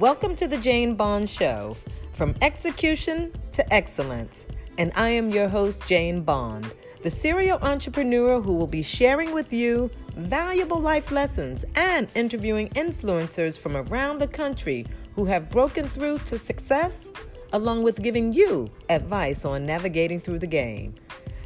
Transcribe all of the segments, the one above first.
Welcome to the Jane Bond Show, from execution to excellence. And I am your host, Jane Bond, the serial entrepreneur who will be sharing with you valuable life lessons and interviewing influencers from around the country who have broken through to success, along with giving you advice on navigating through the game.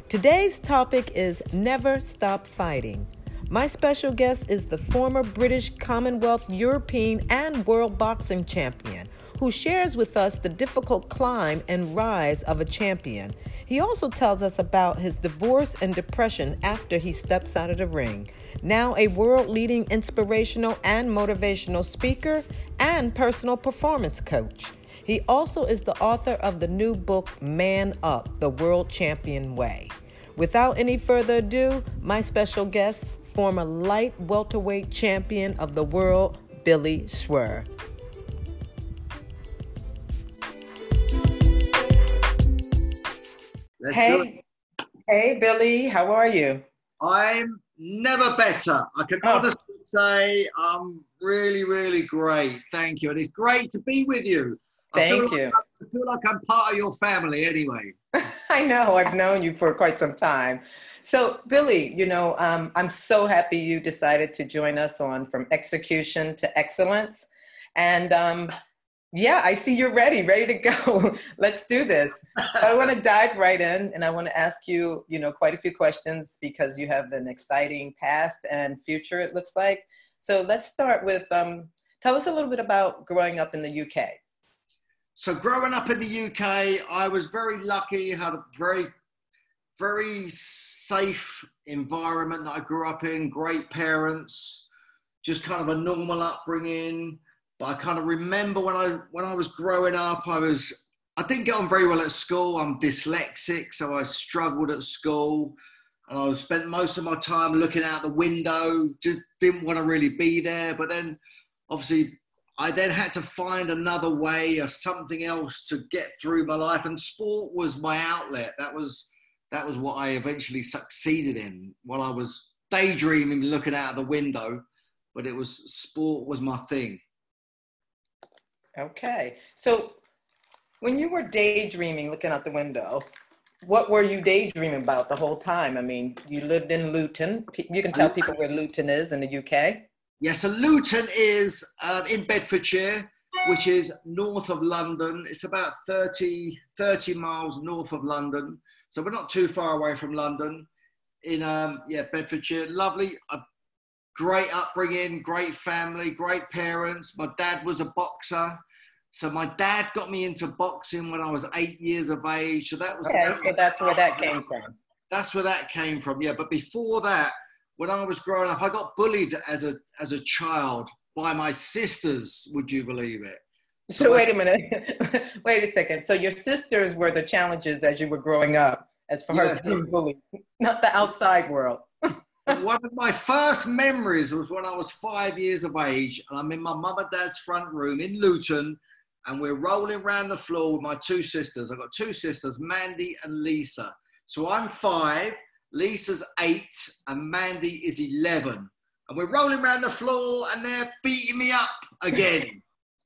Today's topic is Never Stop Fighting. My special guest is the former British Commonwealth, European, and World Boxing Champion, who shares with us the difficult climb and rise of a champion. He also tells us about his divorce and depression after he steps out of the ring. Now, a world leading inspirational and motivational speaker and personal performance coach. He also is the author of the new book, Man Up The World Champion Way. Without any further ado, my special guest, former light welterweight champion of the world, Billy Schwer. Let's hey, hey, Billy, how are you? I'm never better. I can Oh. honestly say I'm really, really great. Thank you. And it's great to be with you. I Thank like you. I feel like I'm part of your family anyway. I know, I've known you for quite some time. So, Billy, you know, um, I'm so happy you decided to join us on From Execution to Excellence. And um, yeah, I see you're ready, ready to go. Let's do this. So, I want to dive right in and I want to ask you, you know, quite a few questions because you have an exciting past and future, it looks like. So, let's start with um, tell us a little bit about growing up in the UK. So growing up in the UK, I was very lucky, had a very, very safe environment that I grew up in, great parents, just kind of a normal upbringing. But I kind of remember when I when I was growing up, I was I didn't get on very well at school. I'm dyslexic, so I struggled at school. And I spent most of my time looking out the window, just didn't want to really be there. But then obviously I then had to find another way or something else to get through my life, and sport was my outlet. That was that was what I eventually succeeded in while I was daydreaming, looking out of the window. But it was sport was my thing. Okay. So when you were daydreaming looking out the window, what were you daydreaming about the whole time? I mean, you lived in Luton. You can tell people where Luton is in the UK. Yes, so Luton is um, in Bedfordshire, which is north of London. It's about 30, 30 miles north of London. So we're not too far away from London. In um, yeah, Bedfordshire. Lovely, a great upbringing, great family, great parents. My dad was a boxer. So my dad got me into boxing when I was eight years of age. So that was Okay, so that's where that came from. that's where that came from. Yeah, but before that, when I was growing up, I got bullied as a as a child by my sisters. Would you believe it? So wait a minute. wait a second. So your sisters were the challenges as you were growing up, as far as being bullied, not the outside world. One of my first memories was when I was five years of age, and I'm in my mum and dad's front room in Luton, and we're rolling around the floor with my two sisters. I've got two sisters, Mandy and Lisa. So I'm five, Lisa's eight, and Mandy is 11. And we're rolling around the floor, and they're beating me up again.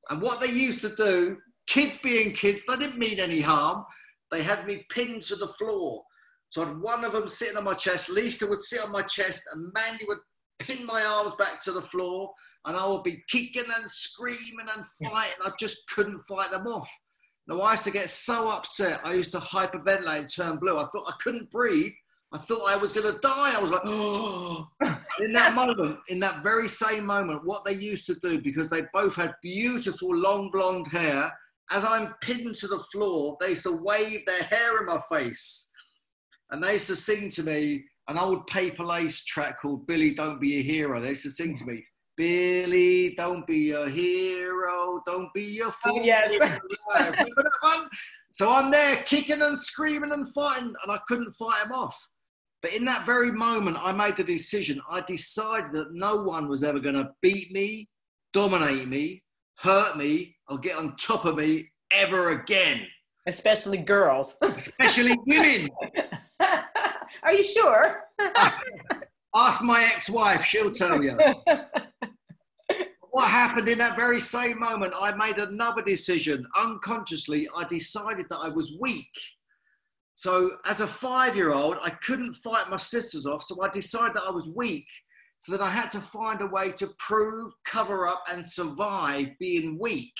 and what they used to do, kids being kids, they didn't mean any harm. They had me pinned to the floor. So I had one of them sitting on my chest, Lisa would sit on my chest, and Mandy would pin my arms back to the floor, and I would be kicking and screaming and fighting. I just couldn't fight them off. Now I used to get so upset. I used to hyperventilate and turn blue. I thought I couldn't breathe. I thought I was going to die. I was like, oh. in that moment, in that very same moment, what they used to do, because they both had beautiful long blonde hair, as I'm pinned to the floor, they used to wave their hair in my face. And they used to sing to me an old Paper Lace track called Billy, Don't Be a Hero. They used to sing to me, Billy, don't be a hero, don't be a oh, fool. Oh, yes. Remember that one? So I'm there kicking and screaming and fighting, and I couldn't fight him off. But in that very moment, I made the decision. I decided that no one was ever going to beat me, dominate me, hurt me, or get on top of me ever again, Especially girls. especially women. Are you sure? Ask my ex wife, she'll tell you. what happened in that very same moment? I made another decision. Unconsciously, I decided that I was weak. So, as a five year old, I couldn't fight my sisters off. So, I decided that I was weak. So, that I had to find a way to prove, cover up, and survive being weak.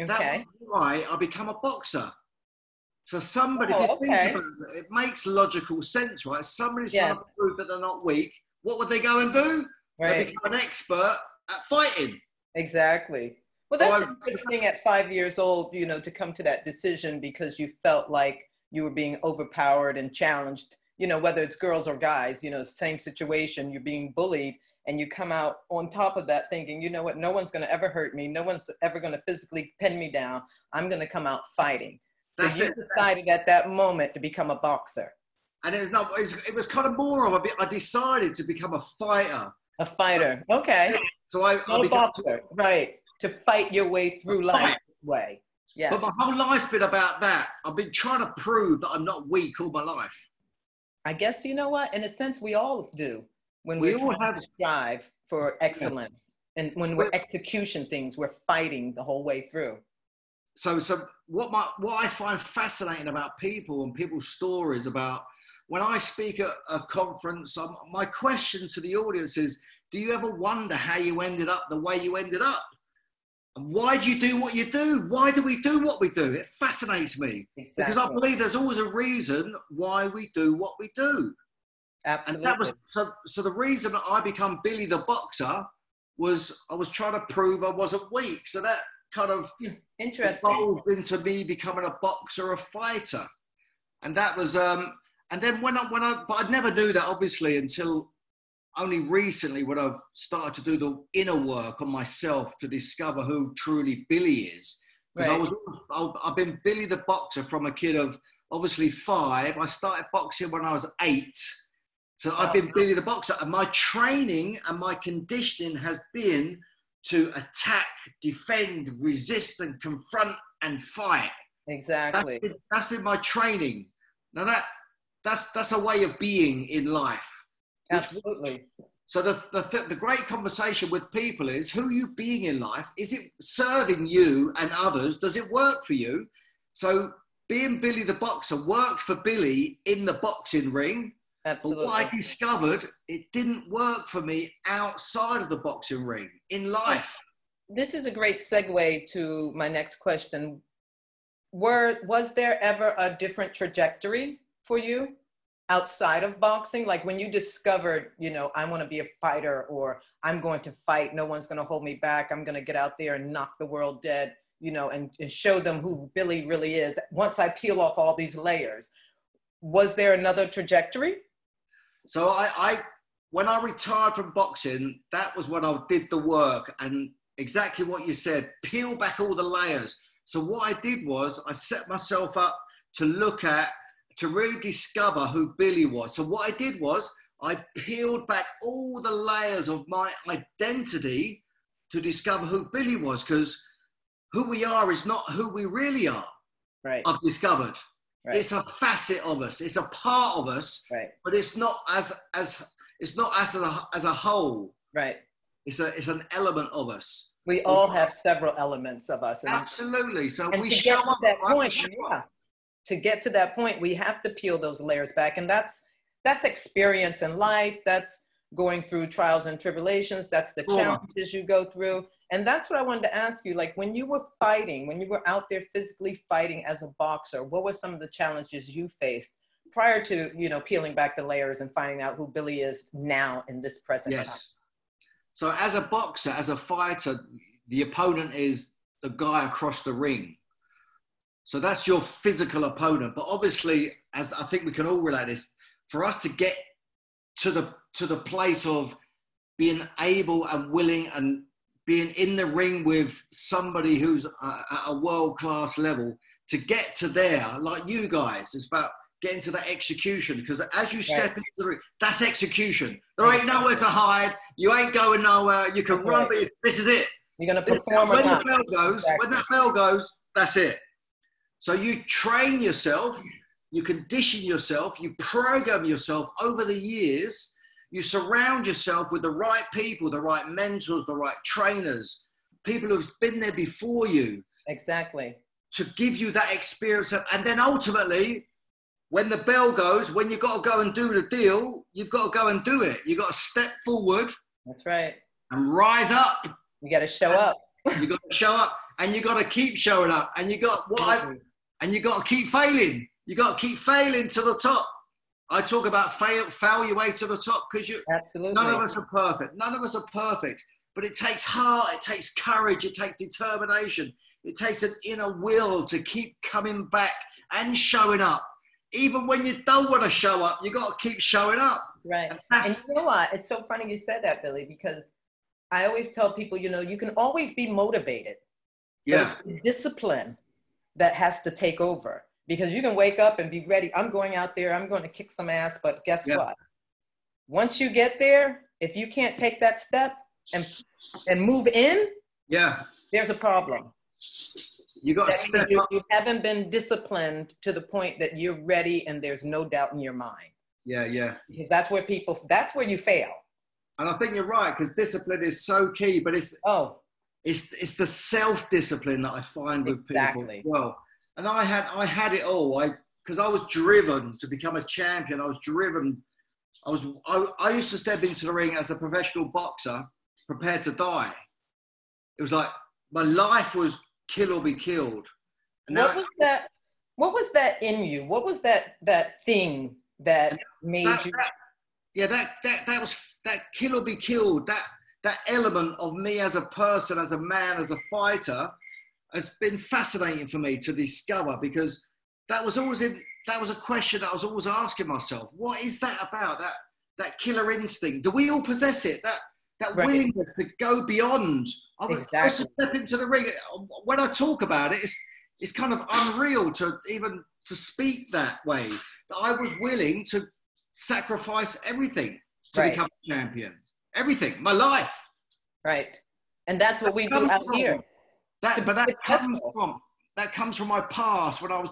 Okay. That's why I become a boxer. So somebody, Oh, if you oh, okay. think about it, it makes logical sense, right? Somebody's Yeah. trying to prove that they're not weak. What would they go and do? They Right. become an expert at fighting. Exactly. Well, that's interesting at five years old, you know, to come to that decision because you felt like you were being overpowered and challenged, you know, whether it's girls or guys, you know, same situation, you're being bullied and you come out on top of that thinking, you know what, no one's going to ever hurt me. No one's ever going to physically pin me down. I'm going to come out fighting. That's so you it. decided at that moment to become a boxer, And it was, not, it was, kind of more of a bit, I decided to become a fighter. a fighter. Okay. So I, I a became, boxer. Right. To fight your way through life way. Yes. but my whole life's been about that. I've been trying to prove that I'm not weak all my life. I guess you know what? In a sense, we all do when We all have- to strive for excellence, and when we're Well- execution things, we're fighting the whole way through. so so what my what I find fascinating about people and people's stories about when I speak at a conference, um, my question to the audience is: Do you ever wonder how you ended up the way you ended up? And why do you do what you do? Why do we do what we do? It fascinates me Exactly. because I believe there's always a reason why we do what we do. And that was so. So the reason I become Billy the boxer was I was trying to prove I wasn't weak. So that kind of Interesting. evolved into me becoming a boxer, a fighter, and that was. um And then when I when I but I never knew that obviously until only recently when I've started to do the inner work on myself to discover who truly Billy is. Because I Right. was I've- I've been Billy the boxer from a kid of obviously five. I started boxing when I was eight. So I've been Billy the boxer, and my training and my conditioning has been to attack, defend, resist, and confront and fight. That's Exactly. been, that's been my training. Now that that's that's a way of being in life. Absolutely. So the, the the great conversation with people is who you being in life. Is it serving you and others? Does it work for you? So being Billy the boxer worked for Billy in the boxing ring. But what I discovered, it didn't work for me outside of the boxing ring in life. This is a great segue to my next question. Were was there ever a different trajectory for you outside of boxing? Like when you discovered, you know, I want to be a fighter or I'm going to fight, no one's going to hold me back. I'm going to get out there and knock the world dead, you know, and, and show them who Billy really is. Once I peel off all these layers, was there another trajectory? So I, I, when I retired from boxing, that was when I did the work and exactly what you said, peel back all the layers. So what I did was I set myself up to look at, to really discover who Billy was. So what I did was I peeled back all the layers of my identity to discover who Billy was because who we are is not who we really are. Right. I've discovered. Right. It's a facet of us. It's a part of us right. but it's not as as it's not as a as a whole. Right. It's a it's an element of us. We all have several elements of us. Absolutely. So and we to show up. that? Point, yeah. To get to that point, we have to peel those layers back, and that's that's experience in life. That's going through trials and tribulations. That's the challenges you go through, and that's what I wanted to ask you. Like when you were fighting, when you were out there physically fighting as a boxer, what were some of the challenges you faced prior to you know peeling back the layers and finding out who Billy is now in this present time? Yes. So as a boxer, as a fighter, the opponent is the guy across the ring. So that's your physical opponent. But obviously, as I think we can all relate this, for us to get to the to the place of being able and willing and being in the ring with somebody who's at a world class level, to get to there, like you guys, it's about getting to that execution. Because as you step into the ring, that's execution. There ain't nowhere to hide. You ain't going nowhere. You can That's run, right. but this is it. You're gonna This- perform or when the bell goes, when that bell goes, that's it. So you train yourself, you condition yourself, you program yourself over the years. You surround yourself with the right people, the right mentors, the right trainers, people who've been there before you. Exactly. To give you that experience. Of, and then ultimately, when the bell goes, when you've got to go and do the deal, you've got to go and do it. You've got to step forward. That's right. And rise up. You got to show up. you got to show up and you got to keep showing up. And you got what I, and you got to keep failing. You got to keep failing to the top. I talk about fail, fail your way to the top because you. Absolutely. None of us are perfect. None of us are perfect. But it takes heart. It takes courage. It takes determination. It takes an inner will to keep coming back and showing up. Even when you don't want to show up, you got to keep showing up. Right. And, and you know what? It's so funny you said that, Billy, because I always tell people, you know, you can always be motivated. Yeah. discipline that has to take over because you can wake up and be ready. I'm going out there, I'm going to kick some ass, but guess yeah. what? Once you get there, if you can't take that step and and move in, yeah, there's a problem. You got to step you, up. You haven't been disciplined to the point that you're ready and there's no doubt in your mind. Yeah, yeah. Because that's where people that's where you fail. And I think you're right because discipline is so key, but it's oh, it's it's the self discipline that I find with exactly. people. Well, and I had I had it all. I because I was driven to become a champion. I was driven. I was I, I used to step into the ring as a professional boxer, prepared to die. It was like my life was kill or be killed. And what was that? What was that in you? What was that that thing that made that, you? That, yeah, that that that was that kill or be killed. That that element of me as a person, as a man, as a fighter, has been fascinating for me to discover because that was always in, that was a question that I was always asking myself. What is that about? That that killer instinct? Do we all possess it? That that right. willingness to go beyond. I was exactly. to step into the ring. When I talk about it, it's it's kind of unreal to even to speak that way. That I was willing to sacrifice everything to right. become a champion. Everything, my life. Right, and that's what that we do out here. That, but that comes from that comes from my past when I was.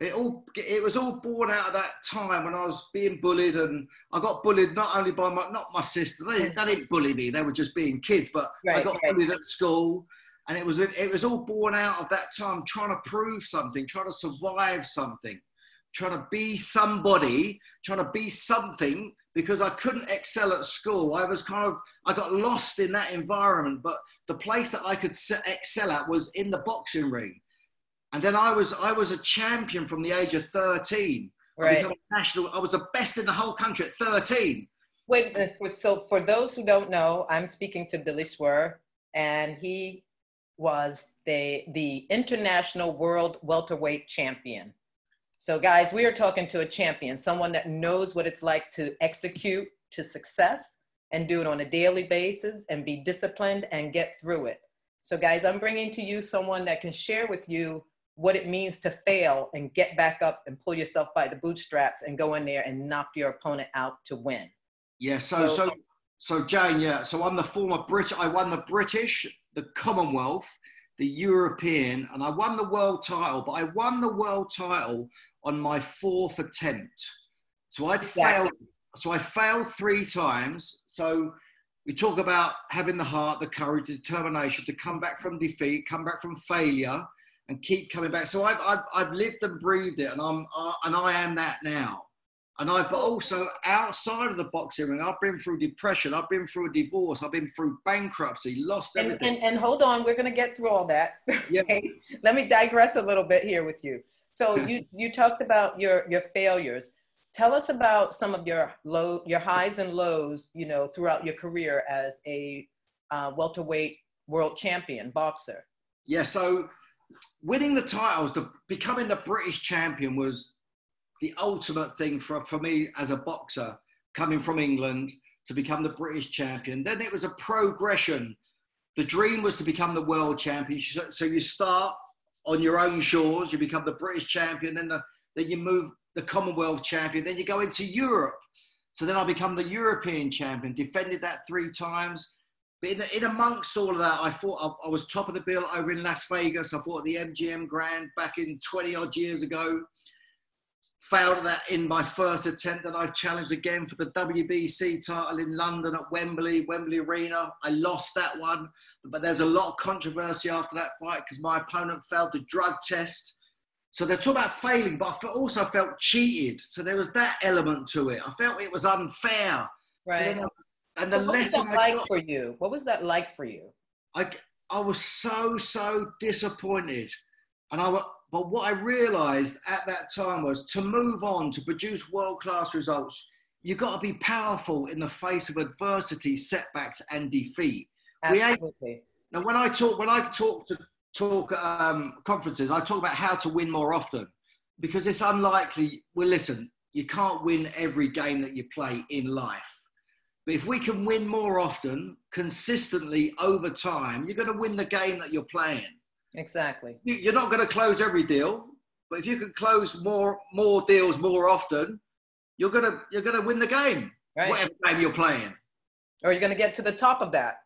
It all it was all born out of that time when I was being bullied, and I got bullied not only by my not my sister. They, they didn't bully me; they were just being kids. But right, I got right. bullied at school, and it was it was all born out of that time trying to prove something, trying to survive something, trying to be somebody, trying to be something because I couldn't excel at school. I was kind of, I got lost in that environment, but the place that I could excel at was in the boxing ring. And then I was, I was a champion from the age of 13. Right. I national, I was the best in the whole country at 13. Wait, so for those who don't know, I'm speaking to Billy Schwer, and he was the, the international world welterweight champion. So, guys, we are talking to a champion, someone that knows what it's like to execute to success and do it on a daily basis and be disciplined and get through it. So, guys, I'm bringing to you someone that can share with you what it means to fail and get back up and pull yourself by the bootstraps and go in there and knock your opponent out to win. Yeah, so so so Jane, yeah. So I'm the former Brit, I won the British, the Commonwealth, the European, and I won the world title. But I won the world title on my fourth attempt. So I'd failed. So I failed three times. So we talk about having the heart, the courage, the determination to come back from defeat, come back from failure, and keep coming back. So I've, I've, I've lived and breathed it, and I'm uh, and I am that now. And I've but also outside of the boxing ring, I've been through depression, I've been through a divorce, I've been through bankruptcy, lost everything. And, and, and hold on, we're going to get through all that. Yeah. okay? Let me digress a little bit here with you. So you you talked about your your failures. Tell us about some of your low your highs and lows. You know throughout your career as a uh, welterweight world champion boxer. Yeah. So winning the titles, the becoming the British champion was the ultimate thing for for me as a boxer coming from England to become the British champion. Then it was a progression. The dream was to become the world champion. So you start on your own shores. You become the British champion, then the, then you move the Commonwealth champion, then you go into Europe. So then I become the European champion. Defended that three times. But in, the, in amongst all of that, I thought I, I, was top of the bill over in Las Vegas. I fought the MGM Grand back in 20 odd years ago. Failed that in my first attempt. Then I've challenged again for the WBC title in London at Wembley, Wembley Arena. I lost that one, but there's a lot of controversy after that fight because my opponent failed the drug test. So they're talking about failing, but I also felt cheated. So there was that element to it. I felt it was unfair. Right. So and the what lesson was that like got, for you? What was that like for you? I, I was so, so disappointed. And I, but what I realized at that time was to move on, to produce world class results, you've got to be powerful in the face of adversity, setbacks, and defeat. Absolutely. now, when I talk, when I talk to talk um, conferences, I talk about how to win more often because it's unlikely. Well, listen, you can't win every game that you play in life. But if we can win more often, consistently over time, you're going to win the game that you're playing. Exactly. You're not going to close every deal, but if you can close more more deals more often, you're gonna you're gonna win the game. Right. Whatever game you're playing. Or you're gonna get to the top of that.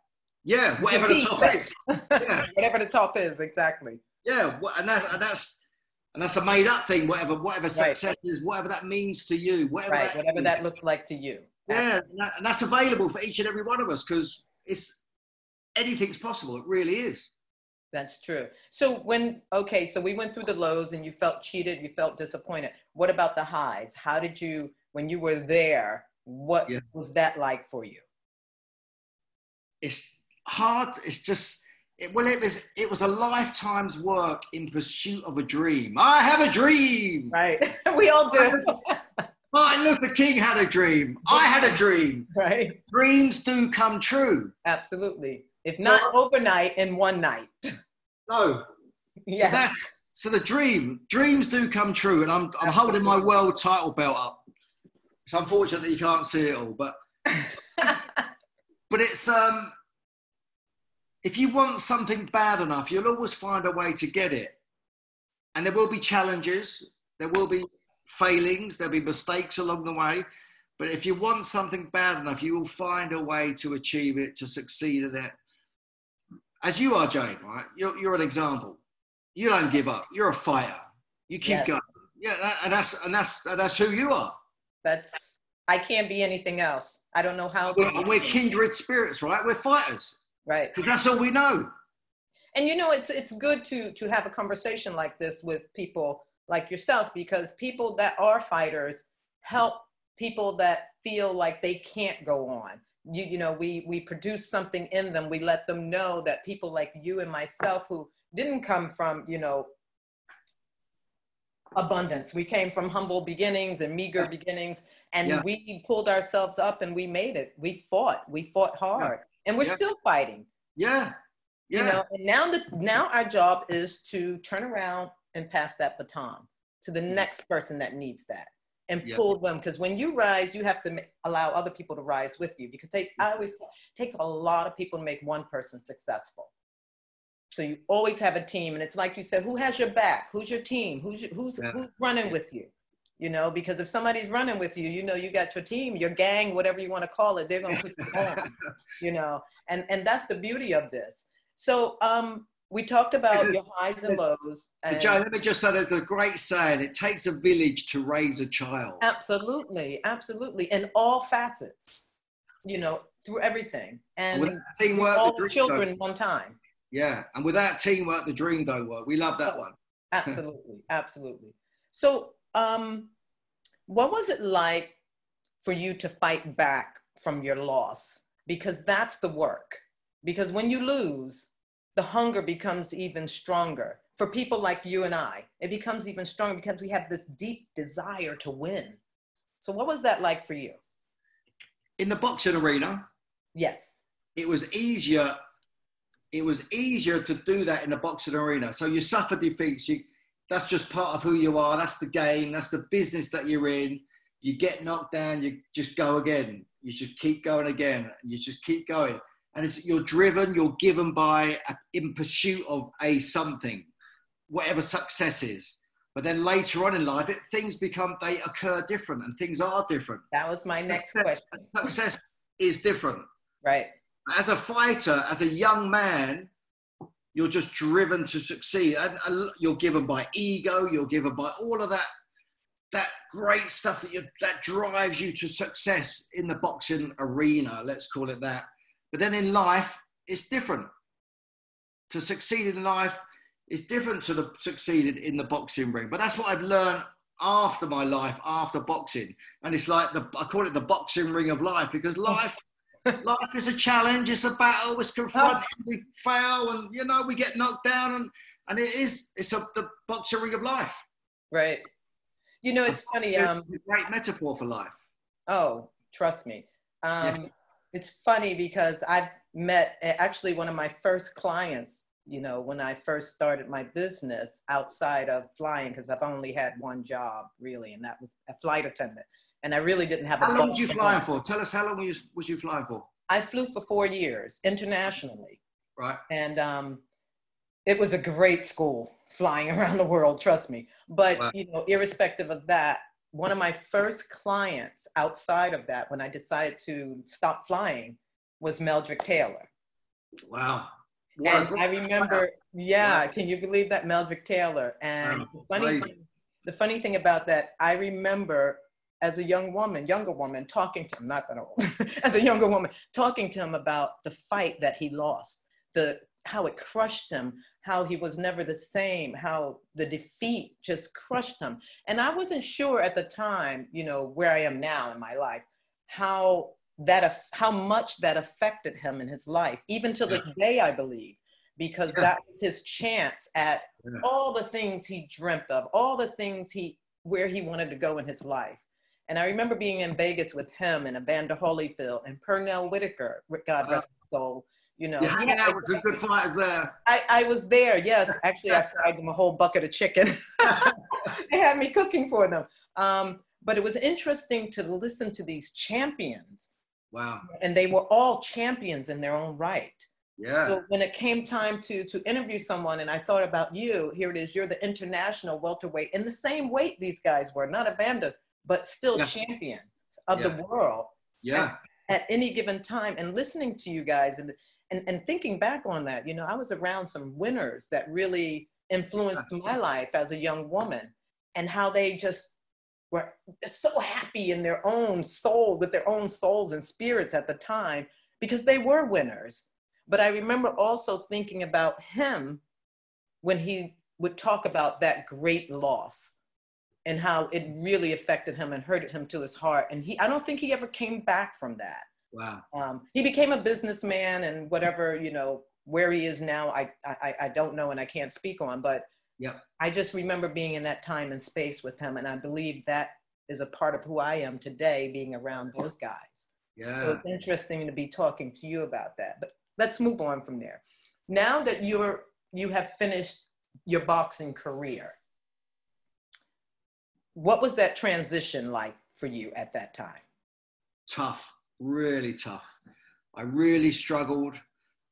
Yeah, whatever the top is. Yeah. whatever the top is, exactly. Yeah, and that's and that's and that's a made up thing. Whatever whatever success right. is, whatever that means to you, whatever right. that whatever is. that looks like to you. Yeah, and that's available for each and every one of us because it's anything's possible. It really is. That's true. So when okay, so we went through the lows and you felt cheated, you felt disappointed. What about the highs? How did you when you were there, what yeah. was that like for you? It's hard, it's just it, well it was it was a lifetime's work in pursuit of a dream. I have a dream. Right. we all do. Martin Luther King had a dream. I had a dream. Right. Dreams do come true. Absolutely. If not so, overnight, in one night. No. Yeah. So so the dream. Dreams do come true, and I'm I'm holding my world title belt up. It's unfortunate that you can't see it all, but but it's um if you want something bad enough, you'll always find a way to get it. And there will be challenges, there will be failings, there'll be mistakes along the way. But if you want something bad enough, you will find a way to achieve it, to succeed in it as you are, Jane, right? You're, you're an example. You don't give up. You're a fighter. You keep yes. going. Yeah, and that's and that's that's who you are. That's I can't be anything else. I don't know how. We're, we're kindred spirits, right? We're fighters, right? Because that's all we know. And you know, it's it's good to to have a conversation like this with people like yourself because people that are fighters help people that feel like they can't go on you, you know we we produce something in them we let them know that people like you and myself who didn't come from you know abundance. We came from humble beginnings and meager yeah. beginnings and yeah. we pulled ourselves up and we made it. We fought. We fought hard. Yeah. and we're still fighting. Yeah. Yeah. you know and now the now our job is to turn around and pass that baton to the mm-hmm. next person that needs that and yep. pull them because when you rise you have to allow other people to rise with you because take i always takes a lot of people to make one person successful. So you always have a team and it's like you said who has your back? Who's your team? Who's your, who's yeah. who's running with you? You know because if somebody's running with you you know you got your team your gang whatever you want to call it they're going to put you on you know? And and that's the beauty of this. So um we talked about your highs and lows. And Joe, let me just say there's a great saying it takes a village to raise a child. Absolutely, absolutely. In all facets, you know, through everything. And with teamwork, all the children one time. Yeah, and without teamwork, the dream don't work. We love that one. absolutely, absolutely. So, um, what was it like for you to fight back from your loss? Because that's the work. Because when you lose, the hunger becomes even stronger. For people like you and I, it becomes even stronger because we have this deep desire to win. So, what was that like for you? In the boxing arena, yes, it was easier. It was easier to do that in the boxing arena. So you suffer defeats. You, that's just part of who you are. That's the game. That's the business that you're in. You get knocked down. You just go again. You just keep going again. You just keep going and it's, you're driven, you're given by a, in pursuit of a something, whatever success is. But then later on in life, it, things become they occur different, and things are different. That was my next success, question. Success is different. Right. As a fighter, as a young man, you're just driven to succeed, and, and you're given by ego. You're given by all of that that great stuff that you that drives you to success in the boxing arena, let's call it that. But then in life, it's different. To succeed in life is different to the succeeded in the boxing ring. But that's what I've learned after my life, after boxing. And it's like the I call it the boxing ring of life because life life is a challenge, it's a battle, it's confronting, we fail and you know, we get knocked down and and it is it's a the boxing ring of life. Right. You know, it's funny. Um, it's a great metaphor for life. Oh, trust me. Um. It's funny because I've met actually one of my first clients, you know, when I first started my business outside of flying, because I've only had one job really, and that was a flight attendant. And I really didn't have how a How long was you flying for? Tell us how long was you, was you flying for? I flew for four years internationally. Right. And um, it was a great school flying around the world, trust me. But wow. you know, irrespective of that, one of my first clients outside of that, when I decided to stop flying, was Meldrick Taylor. Wow. and I remember, yeah, wow. can you believe that Meldrick Taylor? And wow. the funny thing, the funny thing about that, I remember as a young woman, younger woman, talking to him, not that old, as a younger woman, talking to him about the fight that he lost, the how it crushed him, how he was never the same, how the defeat just crushed him. And I wasn't sure at the time, you know, where I am now in my life, how that how much that affected him in his life, even to this day, I believe, because that was his chance at all the things he dreamt of, all the things he where he wanted to go in his life. And I remember being in Vegas with him and Evander Holyfield and Pernell Whitaker, God rest uh-huh. his soul, you know, hanging out with some good fighters there. I, I was there. Yes, actually, I fried them a whole bucket of chicken. they had me cooking for them. Um, but it was interesting to listen to these champions. Wow. And they were all champions in their own right. Yeah. So when it came time to to interview someone, and I thought about you, here it is. You're the international welterweight in the same weight these guys were, not a band but still yeah. champions of yeah. the world. Yeah. At, at any given time, and listening to you guys and and, and thinking back on that, you know, I was around some winners that really influenced my life as a young woman and how they just were so happy in their own soul, with their own souls and spirits at the time, because they were winners. But I remember also thinking about him when he would talk about that great loss and how it really affected him and hurted him to his heart. And he, I don't think he ever came back from that. Wow. Um, he became a businessman and whatever, you know, where he is now, I, I, I don't know and I can't speak on, but yeah, I just remember being in that time and space with him. And I believe that is a part of who I am today, being around those guys. Yeah. So it's interesting to be talking to you about that. But let's move on from there. Now that you're you have finished your boxing career, what was that transition like for you at that time? Tough really tough. I really struggled,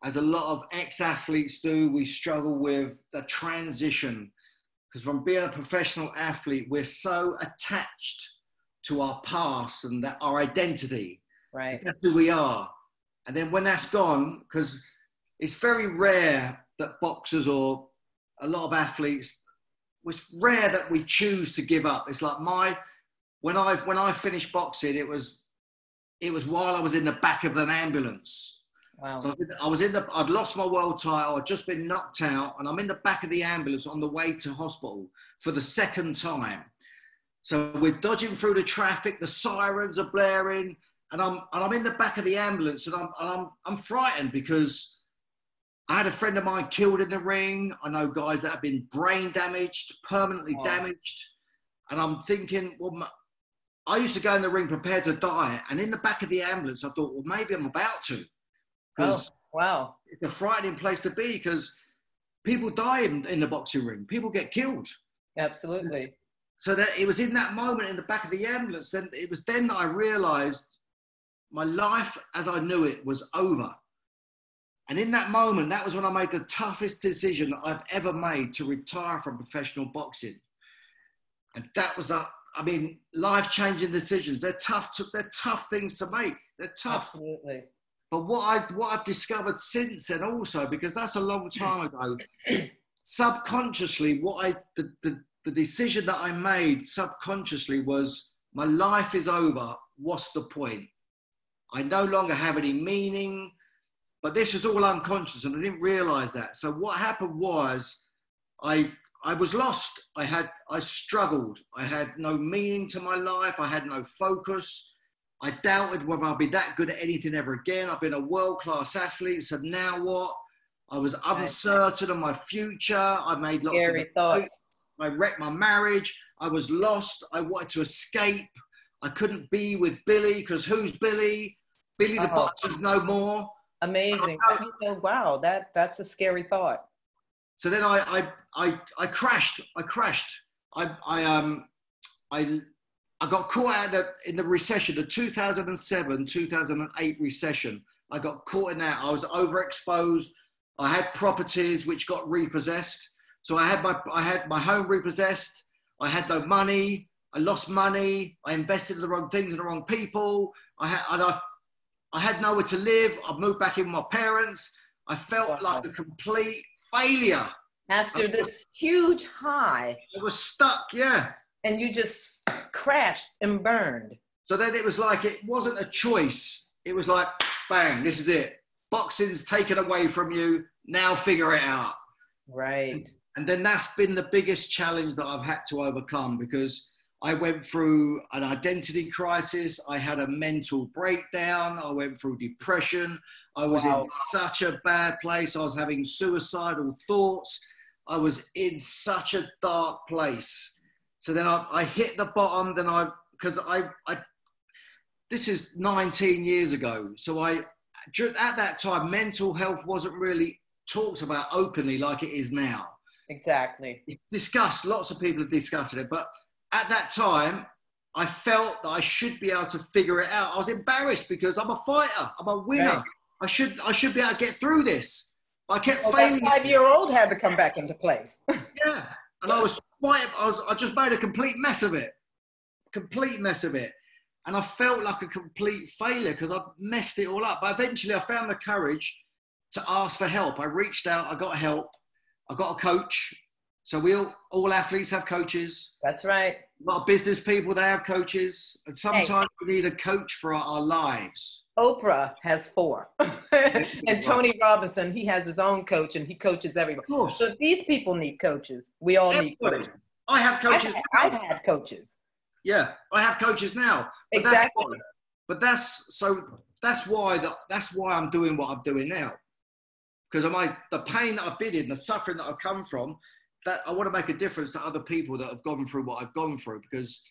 as a lot of ex athletes do. We struggle with the transition because from being a professional athlete, we're so attached to our past and that our identity. Right. That's who we are. And then when that's gone, because it's very rare that boxers or a lot of athletes, it's rare that we choose to give up. It's like my when I when I finished boxing, it was it was while I was in the back of an ambulance. Wow. So I was in the, I'd lost my world title, I'd just been knocked out, and I'm in the back of the ambulance on the way to hospital for the second time. So we're dodging through the traffic, the sirens are blaring, and I'm, and I'm in the back of the ambulance, and I'm, and I'm, I'm frightened because I had a friend of mine killed in the ring. I know guys that have been brain damaged, permanently damaged. And I'm thinking, well, I used to go in the ring prepared to die, and in the back of the ambulance, I thought, well, maybe I'm about to. Oh, wow. It's a frightening place to be because people die in, in the boxing ring, people get killed. Absolutely. So that it was in that moment in the back of the ambulance, then it was then that I realized my life as I knew it was over. And in that moment, that was when I made the toughest decision I've ever made to retire from professional boxing. And that was a, I mean, life changing decisions. They're tough. To, they're tough things to make. They're tough. Absolutely. But what I what I've discovered since then also, because that's a long time ago, subconsciously, what I the, the the decision that I made subconsciously was my life is over. What's the point? I no longer have any meaning. But this was all unconscious, and I didn't realize that. So what happened was, I I was lost. I had I struggled. I had no meaning to my life. I had no focus. I doubted whether I'd be that good at anything ever again. I've been a world class athlete. So now what? I was uncertain of my future. I made lots Scary of thoughts. I wrecked my marriage. I was lost. I wanted to escape. I couldn't be with Billy because who's Billy? Billy the uh-huh. boxer's no more. Amazing. wow, that that's a scary thought. So then I I I, I crashed. I crashed. I I um I I got caught out in the recession, the 2007 2008 recession. I got caught in that. I was overexposed. I had properties which got repossessed. So I had my I had my home repossessed. I had no money. I lost money. I invested in the wrong things and the wrong people. I had I, I had nowhere to live. I moved back in with my parents. I felt like a complete failure. After this huge high. I was stuck, yeah. And you just crashed and burned. So then it was like it wasn't a choice. It was like, bang, this is it. Boxing's taken away from you. Now figure it out. Right. And, and then that's been the biggest challenge that I've had to overcome because I went through an identity crisis. I had a mental breakdown. I went through depression. I was wow. in such a bad place. I was having suicidal thoughts. I was in such a dark place. So then I, I hit the bottom. Then I, because I, I, this is 19 years ago. So I, at that time, mental health wasn't really talked about openly like it is now. Exactly. It's discussed. Lots of people have discussed it, but at that time, I felt that I should be able to figure it out. I was embarrassed because I'm a fighter. I'm a winner. Right. I should I should be able to get through this. I kept well, failing. Five year old had to come back into place. yeah, and I was fighting. I was I just made a complete mess of it, complete mess of it, and I felt like a complete failure because I messed it all up. But eventually, I found the courage to ask for help. I reached out. I got help. I got a coach. So we all, all athletes have coaches. That's right. A lot of business people, they have coaches. And sometimes hey. we need a coach for our, our lives. Oprah has four. and Tony Robinson, he has his own coach and he coaches everybody. So these people need coaches. We all Everybody. need coaches. I have coaches. I've, I've, had coaches. Yeah, I have coaches now. But exactly. That's why, but that's so that's why the, that's why I'm doing what I'm doing now. Because of my the pain that I've been in, the suffering that I've come from, that I want to make a difference to other people that have gone through what I've gone through because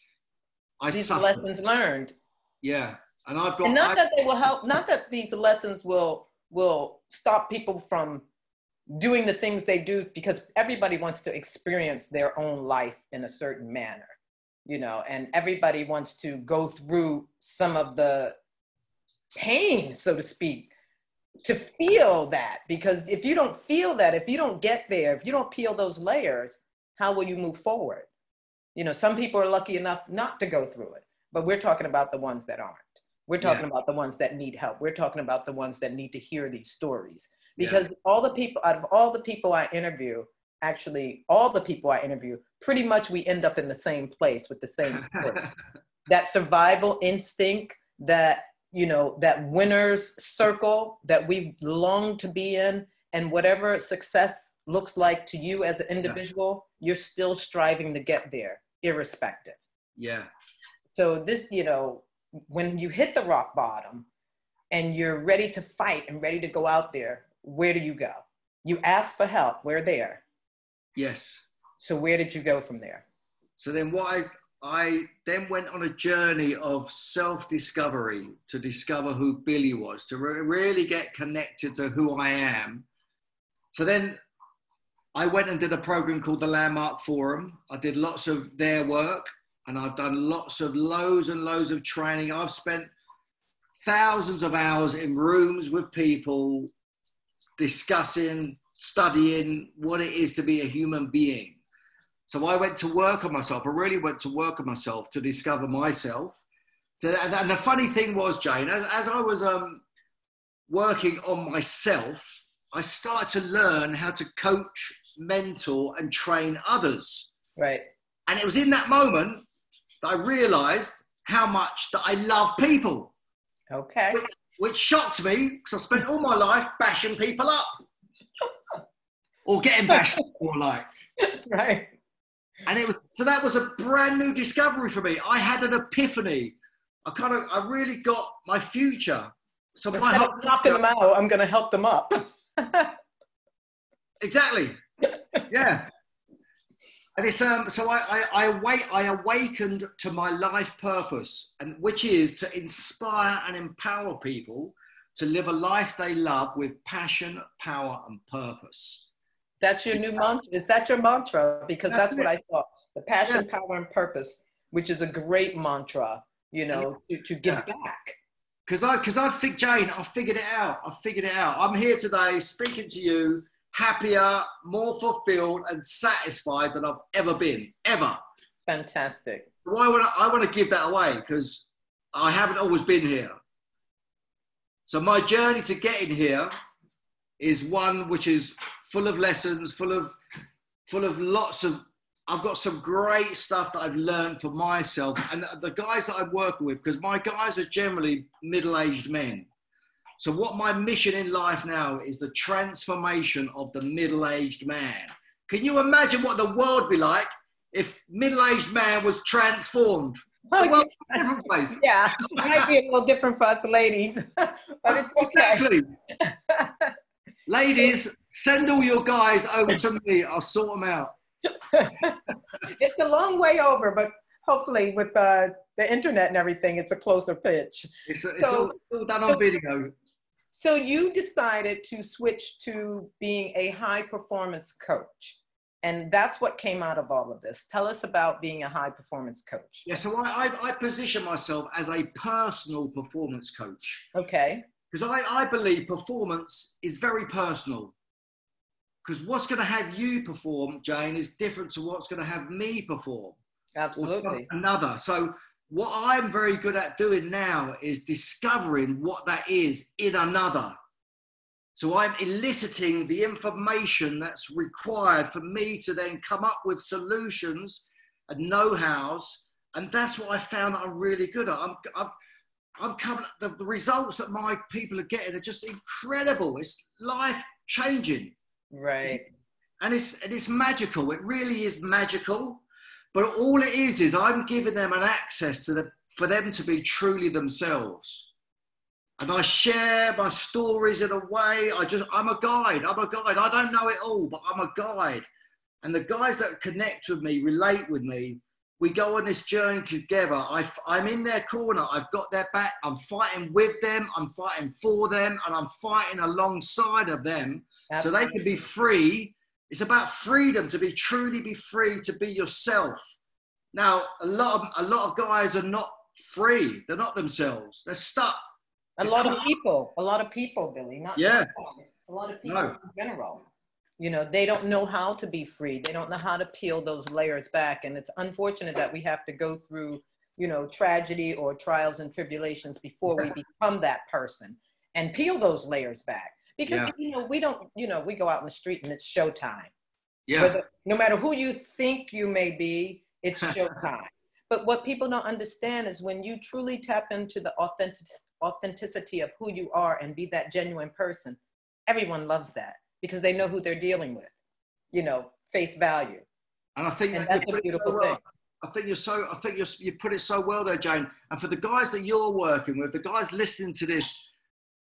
I these suffered. lessons learned. Yeah, and I've got. And not I've, that they will help. Not that these lessons will will stop people from doing the things they do because everybody wants to experience their own life in a certain manner, you know, and everybody wants to go through some of the pain, so to speak, to feel that because if you don't feel that if you don't get there if you don't peel those layers how will you move forward? You know some people are lucky enough not to go through it but we're talking about the ones that aren't. We're talking yeah. about the ones that need help. We're talking about the ones that need to hear these stories. Because yeah. all the people out of all the people i interview actually all the people i interview pretty much we end up in the same place with the same story. That survival instinct that you know that winner's circle that we long to be in and whatever success looks like to you as an individual yeah. you're still striving to get there irrespective. Yeah. So this you know when you hit the rock bottom and you're ready to fight and ready to go out there where do you go? You ask for help we're there. Yes. So where did you go from there? So then what i I then went on a journey of self discovery to discover who Billy was, to re- really get connected to who I am. So then I went and did a program called the Landmark Forum. I did lots of their work and I've done lots of loads and loads of training. I've spent thousands of hours in rooms with people discussing, studying what it is to be a human being so I went to work on myself. I really went to work on myself to discover myself. And the funny thing was, Jane, as, as I was um, working on myself, I started to learn how to coach, mentor, and train others. Right. And it was in that moment that I realized how much that I love people. Okay. Which, which shocked me because I spent all my life bashing people up or getting bashed or like. Right. And it was so that was a brand new discovery for me. I had an epiphany. I kind of I really got my future. So my Instead whole knocking them out, I'm going to help them up. exactly. Yeah. And it's um so I I I, awake, I awakened to my life purpose and which is to inspire and empower people to live a life they love with passion, power and purpose. That's your new mantra. Is that your mantra? Because that's, That's what. I thought. The passion, Yeah. power, and purpose, which is a great mantra, you know, to, to give Yeah. back. Because I, because I think Jane, I figured it out. I figured it out. I'm here today speaking to you, happier, more fulfilled, and satisfied than I've ever been, ever. Fantastic. Why would I, I want to give that away? Because I haven't always been here. So my journey to getting here is one which is full of lessons, full of, full of lots of. I've got some great stuff that I've learned for myself and the guys that I'm working with, because my guys are generally middle-aged men. So what my mission in life now is the transformation of the middle-aged man. Can you imagine what the world would be like if middle-aged man was transformed? The world would different place. yeah, it might be a little different for us ladies, but it's okay. Exactly. Ladies, send all your guys over to me. I'll sort them out. it's a long way over, but hopefully with uh, the internet and everything, it's a closer pitch. It's, it's, So- all, it's all done on video. So you decided to switch to being a high performance coach. And that's what came out of all of this. Tell us about being a high performance coach. Yeah, so I, I, I position myself as a personal performance coach Okay. Because I, I believe performance is very personal. Because what's going to have you perform, Jane, is different to what's going to have me perform. Absolutely. another. So what I'm very good at doing now is discovering what that is in another. So I'm eliciting the information that's required for me to then come up with solutions and know-hows, and that's what I found that I'm really good at. I'm, I've, I'm coming. The, the results that my people are getting are just incredible. It's life changing Right. and it's and it's magical. It really is magical. But all it is is I'm giving them an access to the for them to be truly themselves. And I share my stories in a way. I just I'm a guide. I'm a guide. I don't know it all, but I'm a guide. And the guys that connect with me, relate with me, we go on this journey together. I, I'm in their corner. I've got their back. I'm fighting with them. I'm fighting for them, and I'm fighting alongside of them so they can be free. It's about freedom to be truly be free to be yourself. Now, a lot of a lot of guys are not free. They're not themselves. They're stuck. A lot of people, a lot of people, Billy, not Yeah. guys, a lot of people No. in general. You know, they don't know how to be free. They don't know how to peel those layers back. And it's unfortunate that we have to go through, you know, tragedy or trials and tribulations before we become that person and peel those layers back. Because, Yeah. you know, we don't, you know, we go out in the street and it's showtime. Yeah, Whether- no matter who you think you may be, it's showtime. but what people don't understand is when you truly tap into the authentic, authenticity of who you are and be that genuine person, everyone loves that because they know who they're dealing with, you know, face value. and I think And that that's you a put it so well. thing. I think you're so. I think you're, you put it so well there, Jane. And for the guys that you're working with, the guys listening to this,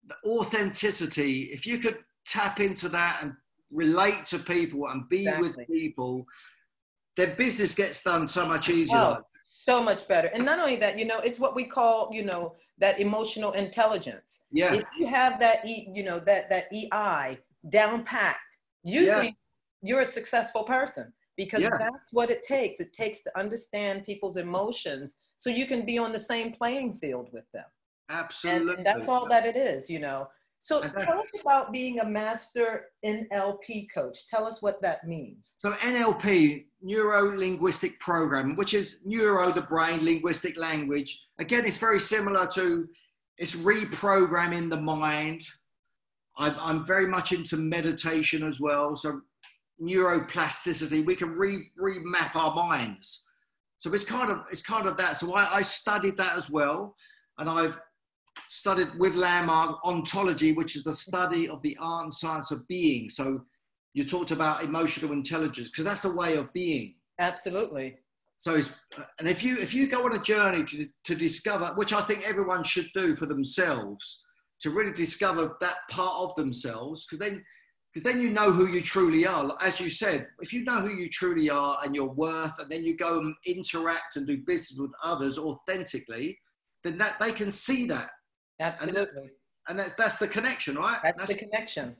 the authenticity. If you could tap into that and relate to people and be with people, their business gets done so much easier. Oh, so much better. And not only that, you know, it's what we call, you know, that emotional intelligence. yeah, if you have that e you know that that ei down packed usually you're a successful person because Yeah. that's what it takes it takes to understand people's emotions so you can be on the same playing field with them absolutely. and that's all that it is you know so tell us about being a master nlp coach tell us what that means So NLP, neuro linguistic programming, which is neuro, the brain, linguistic language. Again, it's very similar to it's reprogramming the mind. I'm, I'm very much into meditation as well. So neuroplasticity, we can re remap our minds. So it's kind of it's kind of that. So I, I studied that as well, and I've studied with Landmark ontology, which is the study of the art and science of being. So you talked about emotional intelligence because that's a way of being. Absolutely. So, and if you if you go on a journey to to discover, which I think everyone should do for themselves, to really discover that part of themselves, because then because then you know who you truly are. As you said, if you know who you truly are and your worth, and then you go and interact and do business with others authentically, then that they can see that. Absolutely. And, that's, and that's that's the connection, right? That's, that's the connection.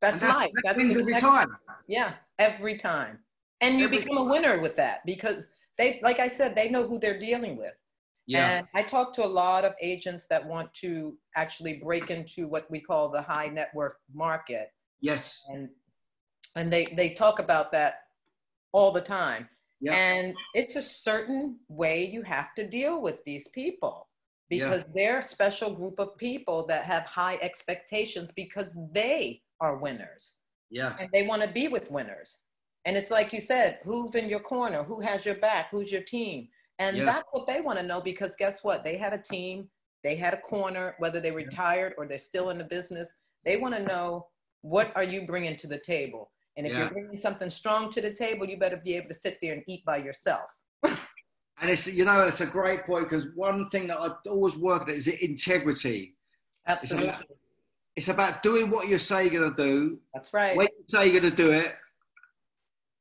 That's that, life. That that's wins every time. Yeah, every time. And you every become time. a winner with that because they, like I said, they know who they're dealing with. Yeah. And I talk to a lot of agents that want to actually break into what we call the high net worth market Yes. And and they they talk about that all the time. Yeah. And it's a certain way you have to deal with these people because yeah. they're a special group of people that have high expectations because they are winners. Yeah. And they want to be with winners. And it's like you said, who's in your corner? Who has your back? Who's your team? And yeah. that's what they want to know because guess what? They had a team, they had a corner, whether they retired or they're still in the business. They want to know what are you bringing to the table? And if yeah. you're bringing something strong to the table, you better be able to sit there and eat by yourself. and it's you know it's a great point because one thing that I've always worked at is integrity. Absolutely. It's about, it's about doing what you say you're going to do. That's right. When you say you're going to do it,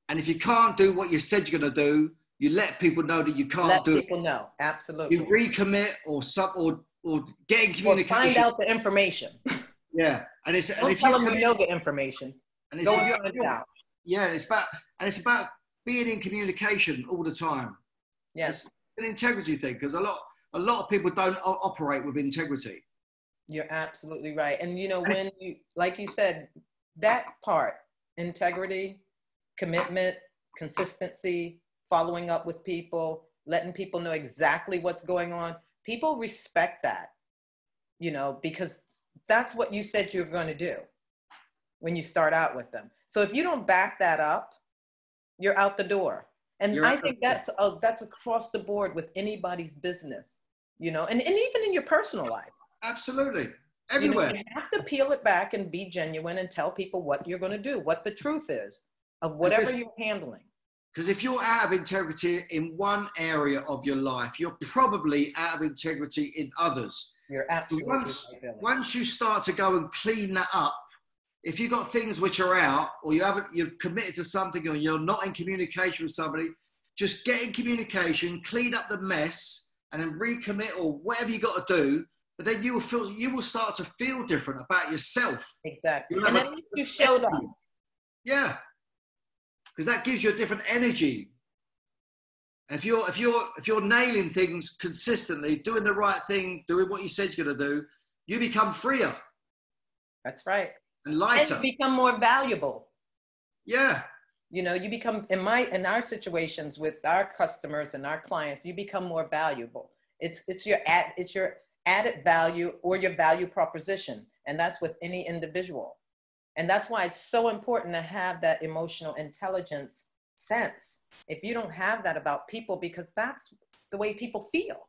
and if you can't do what you said you're going to do, you let people know that you can't let do it. People know. Absolutely. You recommit or sub or or get in communication. Or find out the information. Yeah, and it's Don't and if tell you them you know the information. And it's, Don't find out. Yeah, it's about and it's about being in communication all the time. Yes, it's an integrity thing because a lot a lot of people don't operate with integrity. You're absolutely right, and you know when you like you said that part integrity, commitment, consistency, following up with people, letting people know exactly what's going on. People respect that, you know, because that's what you said you were going to do when you start out with them. So if you don't back that up, you're out the door. And you're I think that's a, that's across the board with anybody's business, you know, and, and even in your personal life. Absolutely. Everywhere. You, know, you have to peel it back and be genuine and tell people what you're going to do, what the truth is of whatever you're handling. Because if you're out of integrity in one area of your life, you're probably out of integrity in others. You're absolutely once, right, once you start to go and clean that up, if you've got things which are out, or you haven't, you've committed to something, or you're not in communication with somebody, just get in communication, clean up the mess, and then recommit or whatever you got to do. But then you will feel, you will start to feel different about yourself. Exactly, and then you showed up. Yeah, because that gives you a different energy. And if you're if you're if you're nailing things consistently, doing the right thing, doing what you said you're going to do, you become freer. That's right. And lighter. And become more valuable. Yeah. You know, you become in my in our situations with our customers and our clients, you become more valuable. It's it's your ad, it's your added value or your value proposition, and that's with any individual. And that's why it's so important to have that emotional intelligence sense if you don't have that about people because that's the way people feel.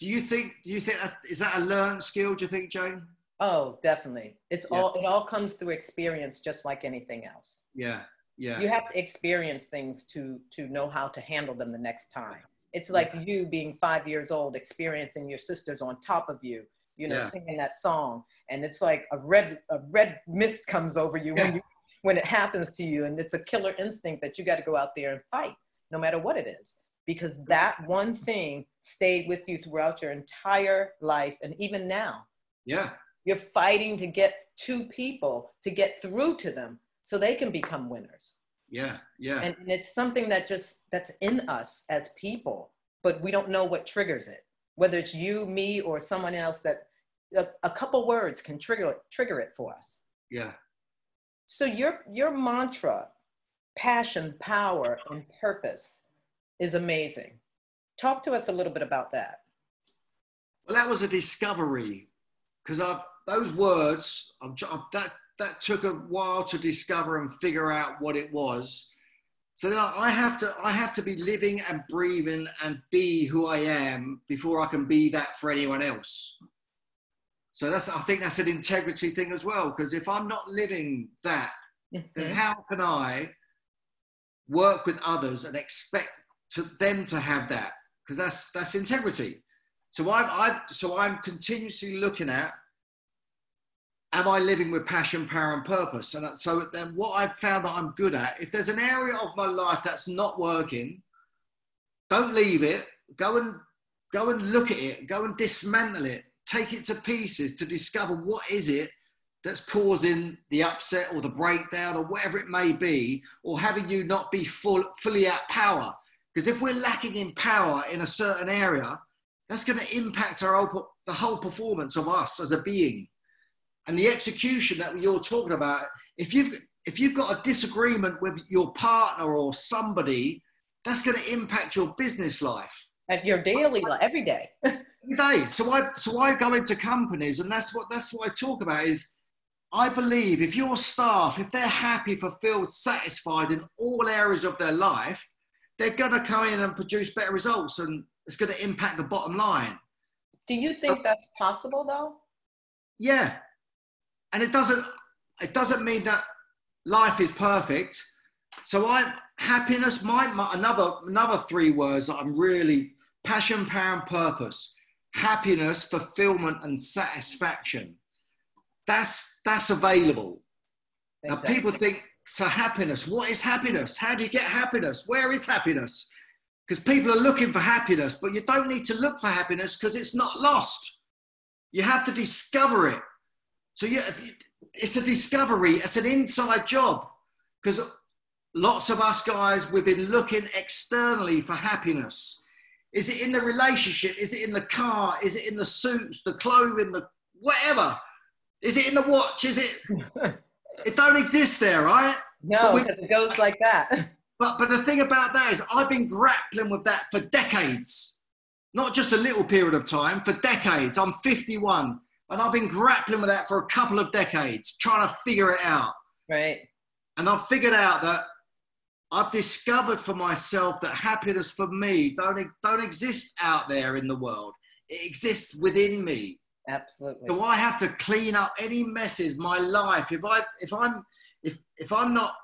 Do you think? Do you think is that a learned skill? Do you think, Joan? Oh, definitely. It's yeah. all it all comes through experience, just like anything else. Yeah, yeah. You have to experience things to to know how to handle them the next time. It's like yeah. you being five years old, experiencing your sisters on top of you, you know, yeah. singing that song, and it's like a red a red mist comes over you when you when it happens to you, and it's a killer instinct that you got to go out there and fight, no matter what it is because that one thing stayed with you throughout your entire life and even now. Yeah. You're fighting to get to people to get through to them so they can become winners. Yeah, yeah. And, and it's something that just that's in us as people, but we don't know what triggers it. Whether it's you, me, or someone else that a, a couple words can trigger it, trigger it for us. Yeah. So your your mantra, passion, power, and purpose is amazing. Talk to us a little bit about that. Well, that was a discovery because I've those words I'm, that that took a while to discover and figure out what it was. So then I have to I have to be living and breathing and be who I am before I can be that for anyone else. So that's I think that's an integrity thing as well. Because if I'm not living that, mm-hmm. then how can I work with others and expect to them to have that? Because that's that's integrity. So I've, I've so I'm continuously looking at am I living with passion, power, and purpose? And so then what I've found that I'm good at, if there's an area of my life that's not working, don't leave it. Go and go and look at it. Go and dismantle it. Take it to pieces to discover what is it that's causing the upset or the breakdown or whatever it may be, or having you not be full, fully at power. Because if we're lacking in power in a certain area, that's going to impact our whole, the whole performance of us as a being. And the execution that you're talking about if you've if you've got a disagreement with your partner or somebody that's going to impact your business life. At your daily life every day every day so i so i go into companies and that's what that's what i talk about is i believe if your staff if they're happy fulfilled satisfied in all areas of their life they're going to come in and produce better results and it's going to impact the bottom line do you think that's possible though yeah and it doesn't it doesn't mean that life is perfect. So I happiness, my, my another another three words that I'm really passion, power, and purpose. Happiness, fulfillment, and satisfaction. That's that's available. Exactly. Now people think so happiness. What is happiness? How do you get happiness? Where is happiness? Because people are looking for happiness, but you don't need to look for happiness because it's not lost. You have to discover it. So yeah, you, it's a discovery. It's an inside job because lots of us guys we've been looking externally for happiness. Is it in the relationship? Is it in the car? Is it in the suits, the clothing, the whatever? Is it in the watch? Is it? it don't exist there, right? No, because it goes like that. But but the thing about that is, I've been grappling with that for decades, not just a little period of time. For decades, I'm 51. And I've been grappling with that for a couple of decades, trying to figure it out. Right. And I've figured out that I've discovered for myself that happiness for me don't, don't exist out there in the world. It exists within me. Absolutely. So I have to clean up any messes my life. If I if I'm if if I'm not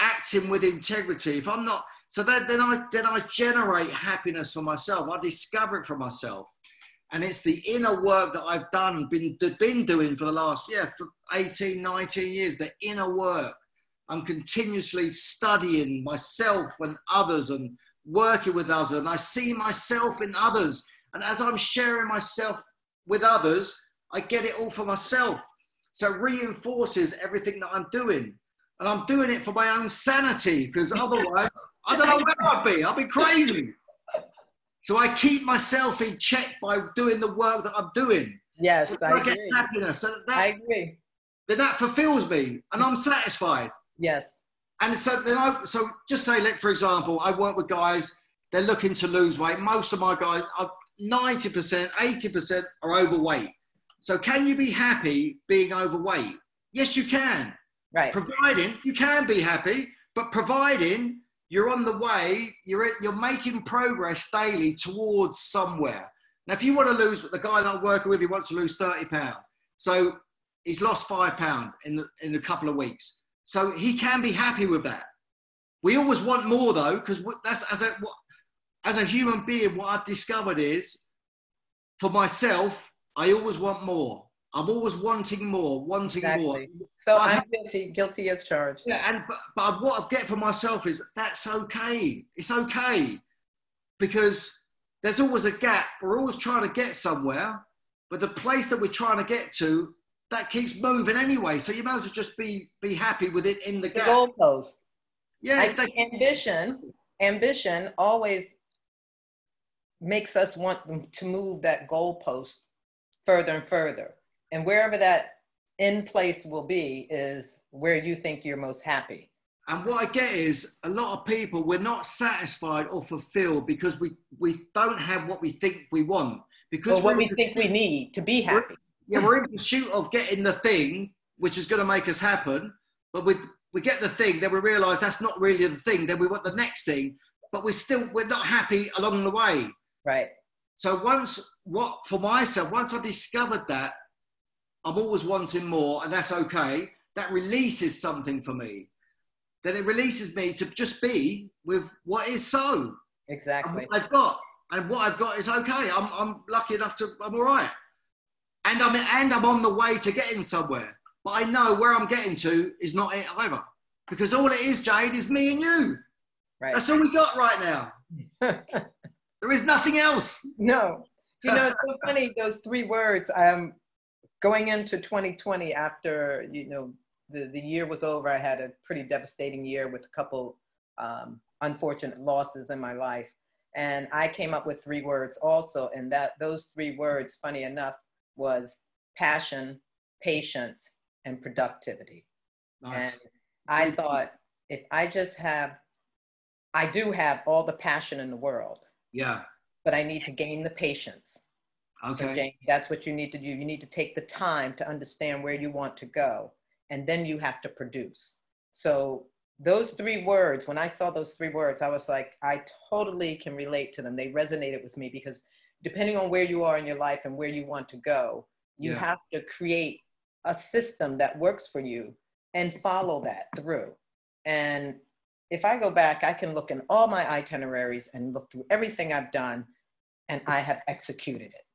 acting with integrity, if I'm not so then, then I then I generate happiness for myself. I discover it for myself and it's the inner work that I've done, been, been doing for the last, yeah, for 18, 19 years, the inner work. I'm continuously studying myself and others and working with others. And I see myself in others. And as I'm sharing myself with others, I get it all for myself. So it reinforces everything that I'm doing. And I'm doing it for my own sanity because otherwise, I don't know where I'd be. I'd be crazy. So I keep myself in check by doing the work that I'm doing. Yes, so I, I get happiness. So that, I agree. Then that fulfills me, and I'm satisfied. Yes. And so then I so just say like for example, I work with guys. They're looking to lose weight. Most of my guys, are 90%, 80% are overweight. So can you be happy being overweight? Yes, you can. Right. Providing you can be happy, but providing you're on the way, you're, you're making progress daily towards somewhere. Now, if you want to lose, the guy that I'm working with, he wants to lose 30 pounds. So he's lost five pounds in, the, in a couple of weeks. So he can be happy with that. We always want more though, because that's as a, as a human being, what I've discovered is for myself, I always want more. I'm always wanting more, wanting exactly. more. So I'm, I'm guilty, guilty as charged. Yeah, and but, but what I get for myself is that's okay. It's okay because there's always a gap. We're always trying to get somewhere, but the place that we're trying to get to that keeps moving anyway. So you might as well just be be happy with it in the, the gap. goalpost. Yeah, I ambition, ambition always makes us want them to move that goalpost further and further. And wherever that in place will be is where you think you're most happy. And what I get is a lot of people, we're not satisfied or fulfilled because we, we don't have what we think we want. Because or what we think we need to be happy. Yeah, we're in pursuit of getting the thing which is going to make us happen, but we we get the thing, then we realise that's not really the thing. Then we want the next thing, but we're still we're not happy along the way. Right. So once what for myself, once I discovered that, I'm always wanting more, and that's okay. That releases something for me. Then it releases me to just be with what is so. Exactly. I've got, and what I've got is okay. I'm, I'm lucky enough to, I'm all right. And I'm, and I'm on the way to getting somewhere. But I know where I'm getting to is not it either. Because all it is, Jade, is me and you. Right. That's all we got right now. there is nothing else. No. You know, it's so funny, those three words. Um, going into 2020 after, you know, the, the year was over, I had a pretty devastating year with a couple um, unfortunate losses in my life. And I came up with three words also. And that those three words, funny enough, was passion, patience, and productivity. Nice. And I thought if I just have, I do have all the passion in the world. Yeah. But I need to gain the patience. Okay. So Jane, that's what you need to do. You need to take the time to understand where you want to go, and then you have to produce. So those three words, when I saw those three words, I was like, I totally can relate to them. They resonated with me because depending on where you are in your life and where you want to go, you yeah. have to create a system that works for you and follow that through. And if I go back, I can look in all my itineraries and look through everything I've done, and I have executed it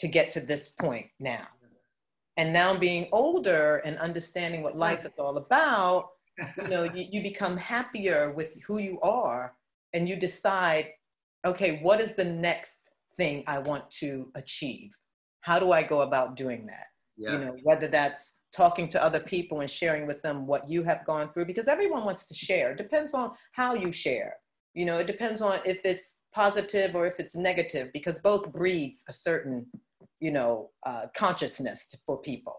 to get to this point now. And now being older and understanding what life is all about, you know, you, you become happier with who you are and you decide, okay, what is the next thing I want to achieve? How do I go about doing that? Yeah. You know, whether that's talking to other people and sharing with them what you have gone through, because everyone wants to share. It depends on how you share. You know, it depends on if it's positive or if it's negative, because both breeds a certain, you know, uh, consciousness for people.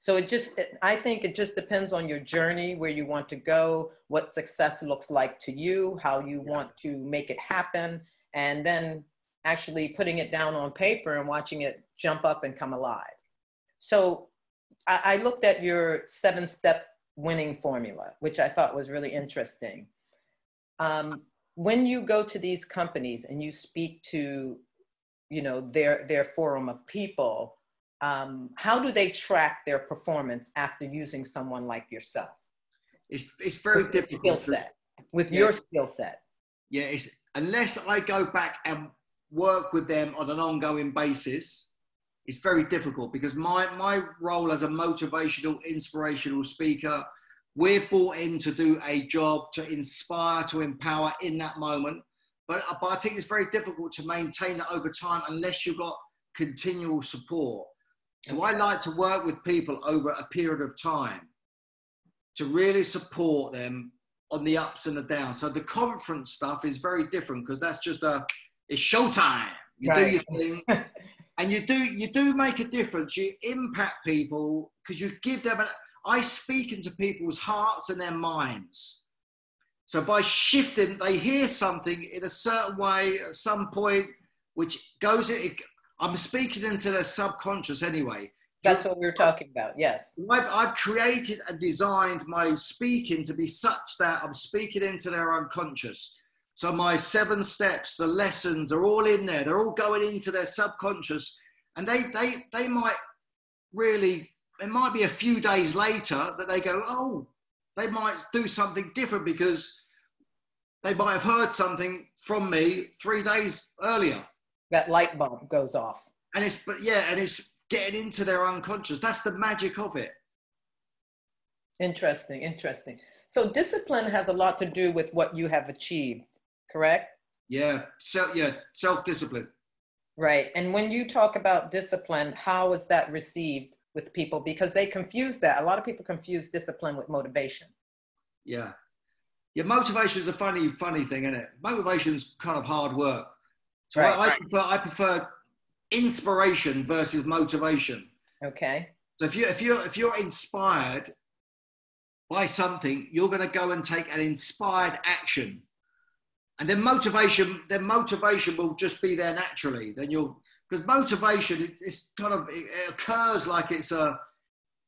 So it just, I think it just depends on your journey, where you want to go, what success looks like to you, how you yeah. want to make it happen, and then actually putting it down on paper and watching it jump up and come alive. So I, I looked at your seven step winning formula, which I thought was really interesting. Um, when you go to these companies and you speak to, you know, their, their forum of people, um, how do they track their performance after using someone like yourself? It's, it's very with difficult. Skill set, with yeah. your skill set. Yeah, it's, unless I go back and work with them on an ongoing basis, it's very difficult because my, my role as a motivational, inspirational speaker, we're brought in to do a job to inspire, to empower in that moment. But, uh, but I think it's very difficult to maintain that over time unless you've got continual support. So I like to work with people over a period of time to really support them on the ups and the downs. So the conference stuff is very different because that's just a it's showtime. You right. do your thing. and you do you do make a difference. You impact people because you give them an I speak into people's hearts and their minds. So by shifting, they hear something in a certain way at some point, which goes. It, I'm speaking into their subconscious anyway. That's what we were talking about. Yes. I've, I've created and designed my speaking to be such that I'm speaking into their unconscious. So my seven steps, the lessons are all in there. They're all going into their subconscious, and they they they might really. It might be a few days later that they go, oh, they might do something different because they might have heard something from me three days earlier that light bulb goes off. And it's but yeah, and it's getting into their unconscious. That's the magic of it. Interesting, interesting. So discipline has a lot to do with what you have achieved, correct? Yeah, self yeah, self-discipline. Right. And when you talk about discipline, how is that received with people? Because they confuse that. A lot of people confuse discipline with motivation. Yeah. Yeah, motivation is a funny, funny thing, isn't it? Motivation's kind of hard work. So right, I, I, prefer, I prefer inspiration versus motivation. Okay. So if you if you if you're inspired by something, you're going to go and take an inspired action, and then motivation then motivation will just be there naturally. Then you'll because motivation it's kind of it occurs like it's a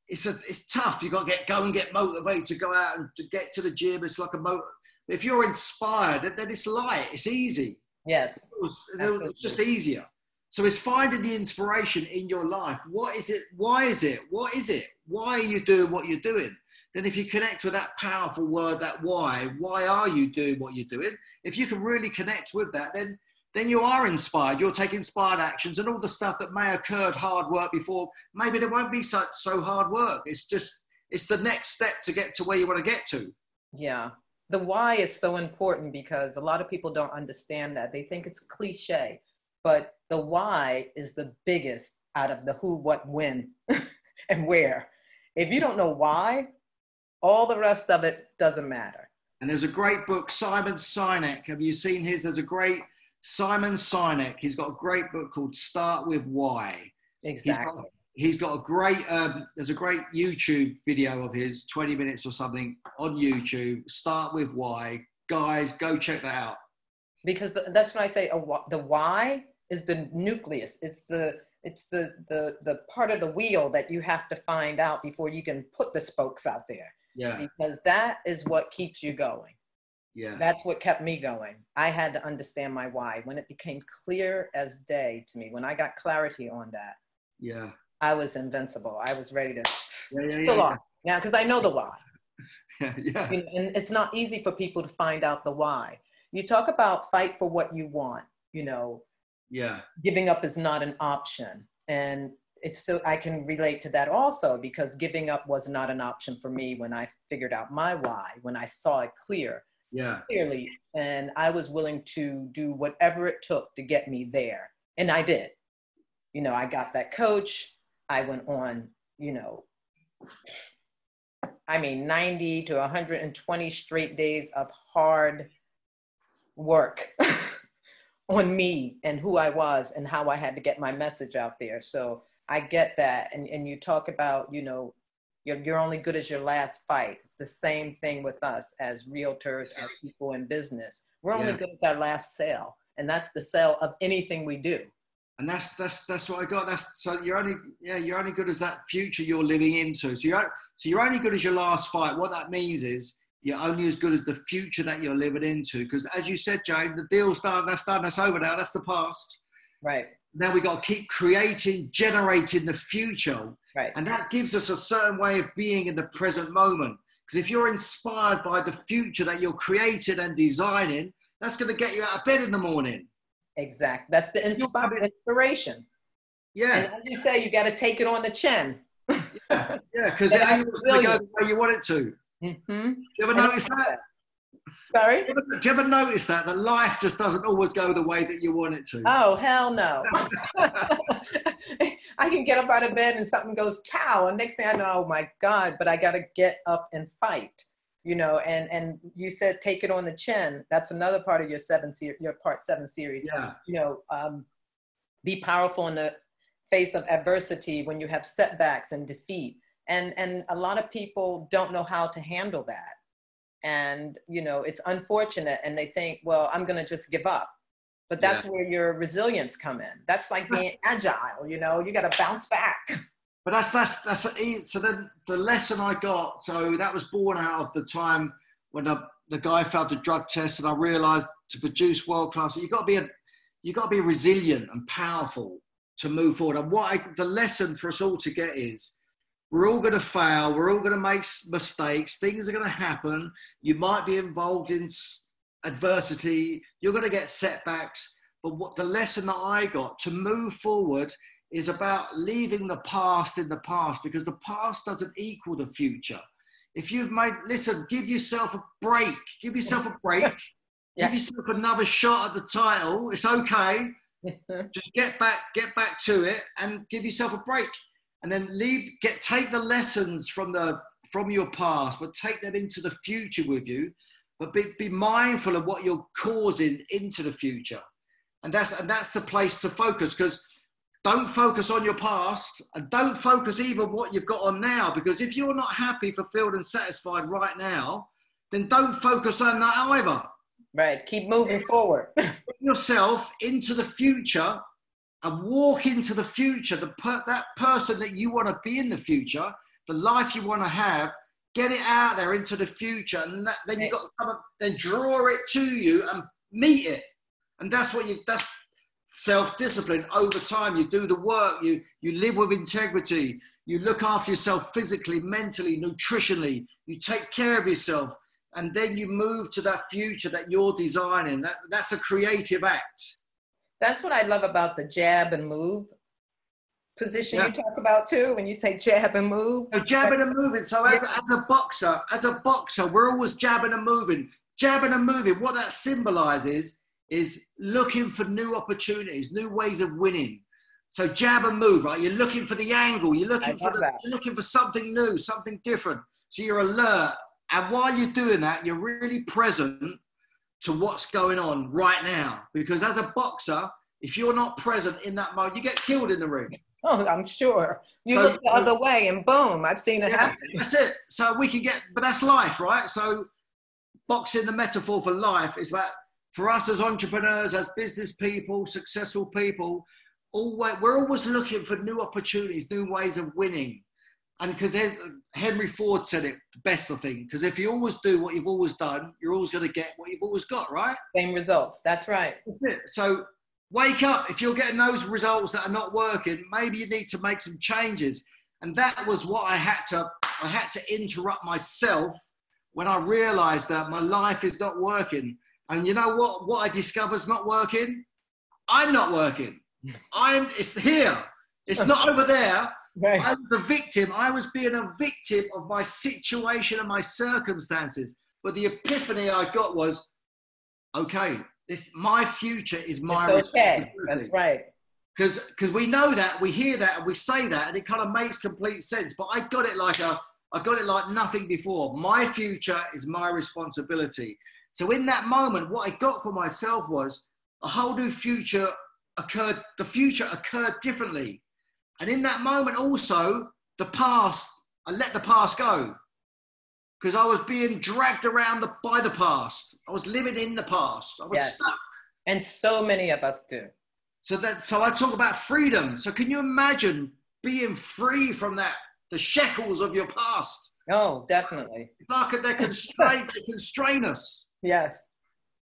it's a, it's tough. you've got to get go and get motivated to go out and to get to the gym. It's like a motor. If you're inspired, then it's light. It's easy. Yes, it's just easier. So it's finding the inspiration in your life. What is it? Why is it? What is it? Why are you doing what you're doing? Then if you connect with that powerful word, that why, why are you doing what you're doing? If you can really connect with that, then then you are inspired. You'll take inspired actions and all the stuff that may have occurred hard work before. Maybe there won't be such so hard work. It's just it's the next step to get to where you want to get to. Yeah. The why is so important because a lot of people don't understand that. They think it's cliche, but the why is the biggest out of the who, what, when, and where. If you don't know why, all the rest of it doesn't matter. And there's a great book, Simon Sinek. Have you seen his? There's a great Simon Sinek, he's got a great book called Start with Why. Exactly. He's got, he's got a great, um, there's a great YouTube video of his, 20 minutes or something on YouTube. Start with Why. Guys, go check that out. Because the, that's when I say the why is the nucleus. It's the it's the, the the part of the wheel that you have to find out before you can put the spokes out there. Yeah. Because that is what keeps you going. Yeah. That's what kept me going. I had to understand my why. When it became clear as day to me, when I got clarity on that, yeah, I was invincible. I was ready to yeah, yeah, still yeah, on. Yeah, because I know the why. yeah. yeah. And it's not easy for people to find out the why. You talk about fight for what you want, you know. Yeah. Giving up is not an option. And it's so I can relate to that also because giving up was not an option for me when I figured out my why, when I saw it clear yeah. clearly and i was willing to do whatever it took to get me there and i did. You know i got that coach i went on you know i mean 90 to 120 straight days of hard work on me and who i was and how i had to get my message out there. So i get that and, and you talk about you know you're, you're only good as your last fight. It's the same thing with us as realtors, as people in business. We're only yeah. good as our last sale, and that's the sale of anything we do. And that's that's that's what I got. That's so you're only yeah you're only good as that future you're living into. So you're so you're only good as your last fight. What that means is you're only as good as the future that you're living into. Because as you said, Jane, the deal's done. That's done. That's over now. That's the past. Right. Now we've got to keep creating, generating the future Right. And that gives us a certain way of being in the present moment. Because if you're inspired by the future that you're creating and designing, that's going to get you out of bed in the morning. Exactly. That's the inspi- inspiration. Yeah. And as you say, you got to take it on the chin. yeah, because it ain't going to go the way you want it to. Mm-hmm. You ever notice that? Sorry? Do you, ever, do you ever notice that? That life just doesn't always go the way that you want it to. Oh, hell no. I can get up out of bed and something goes cow, and next thing I know, oh my God, but I got to get up and fight. You know, and and you said take it on the chin. That's another part of your seven series, your part seven series. Yeah. You know, um, be powerful in the face of adversity when you have setbacks and defeat. And and a lot of people don't know how to handle that and you know it's unfortunate and they think well i'm going to just give up. But that's yeah. where your resilience come in. That's like being agile you know? You got to bounce back. But that's that's that's a, so then the lesson i got so that was born out of the time when the, the guy failed the drug test and i realized to produce world class you got to be a you got to be resilient and powerful to move forward. And what I, the lesson for us all to get is we're all going to fail. We're all going to make mistakes. Things are going to happen. You might be involved in adversity. You're going to get setbacks. But what the lesson that I got to move forward is about leaving the past in the past because the past doesn't equal the future. If you've made, listen, give yourself a break. Give yourself a break. yeah. Give yourself another shot at the title. It's okay. Just get back, get back to it, and give yourself a break and then leave get take the lessons from the from your past but take them into the future with you but be, be mindful of what you're causing into the future. And that's and that's the place to focus because don't focus on your past and don't focus even what you've got on now because if you're not happy fulfilled and satisfied right now then don't focus on that either. Right keep moving forward. Put yourself into the future and walk into the future, the per, that person that you want to be in the future, the life you want to have, get it out there into the future, and that, then you've got to come up, then draw it to you and meet it, and that's what you that's self-discipline over time. You do the work, you you live with integrity, you look after yourself physically, mentally, nutritionally, you take care of yourself, and then you move to that future that you're designing. That, that's a creative act. That's what I love about the jab and move position yeah. you talk about too when you say jab and move. So jabbing and moving. So as, yeah. as a boxer, as a boxer, we're always jabbing and moving. Jabbing and moving. What that symbolizes is looking for new opportunities, new ways of winning. So jab and move, right? You're looking for the angle. You're looking for the, you're looking for something new, something different. So you're alert, and while you're doing that, you're really present to what's going on right now. Because as a boxer, if you're not present in that moment, you get killed in the ring. Oh, I'm sure. You so, look the other way and boom, I've seen it yeah, happen. That's it. So we can get, but that's life, right? So boxing, the metaphor for life is that for us as entrepreneurs, as business people, successful people, always, we're always looking for new opportunities, new ways of winning. And because Henry Ford said it the best, I think, because if you always do what you've always done, you're always going to get what you've always got, right? Same results. That's right. That's So wake up. If you're getting those results that are not working, maybe you need to make some changes. And that was what I had to, I had to interrupt myself when I realized that my life is not working. And you know what? What I discover is not working. I'm not working. I'm. It's here. It's not over there. Right. I was a victim. I was being a victim of my situation and my circumstances. But the epiphany I got was, okay, this my future is my it's okay. That's right. Because because we know that, we hear that, and we say that, and it kind of makes complete sense. But I got it like a, I got it like nothing before. My future is my responsibility. So in that moment, what I got for myself was a whole new future occurred. The future occurred differently, and in that moment also, the past. I let the past go because I was being dragged around the, by the past. I was living in the past. I was yes. stuck. And so many of us do. So that so I talk about freedom. So can you imagine being free from that the shackles of your past? Oh, definitely. Like they constrain they constrain us. Yes.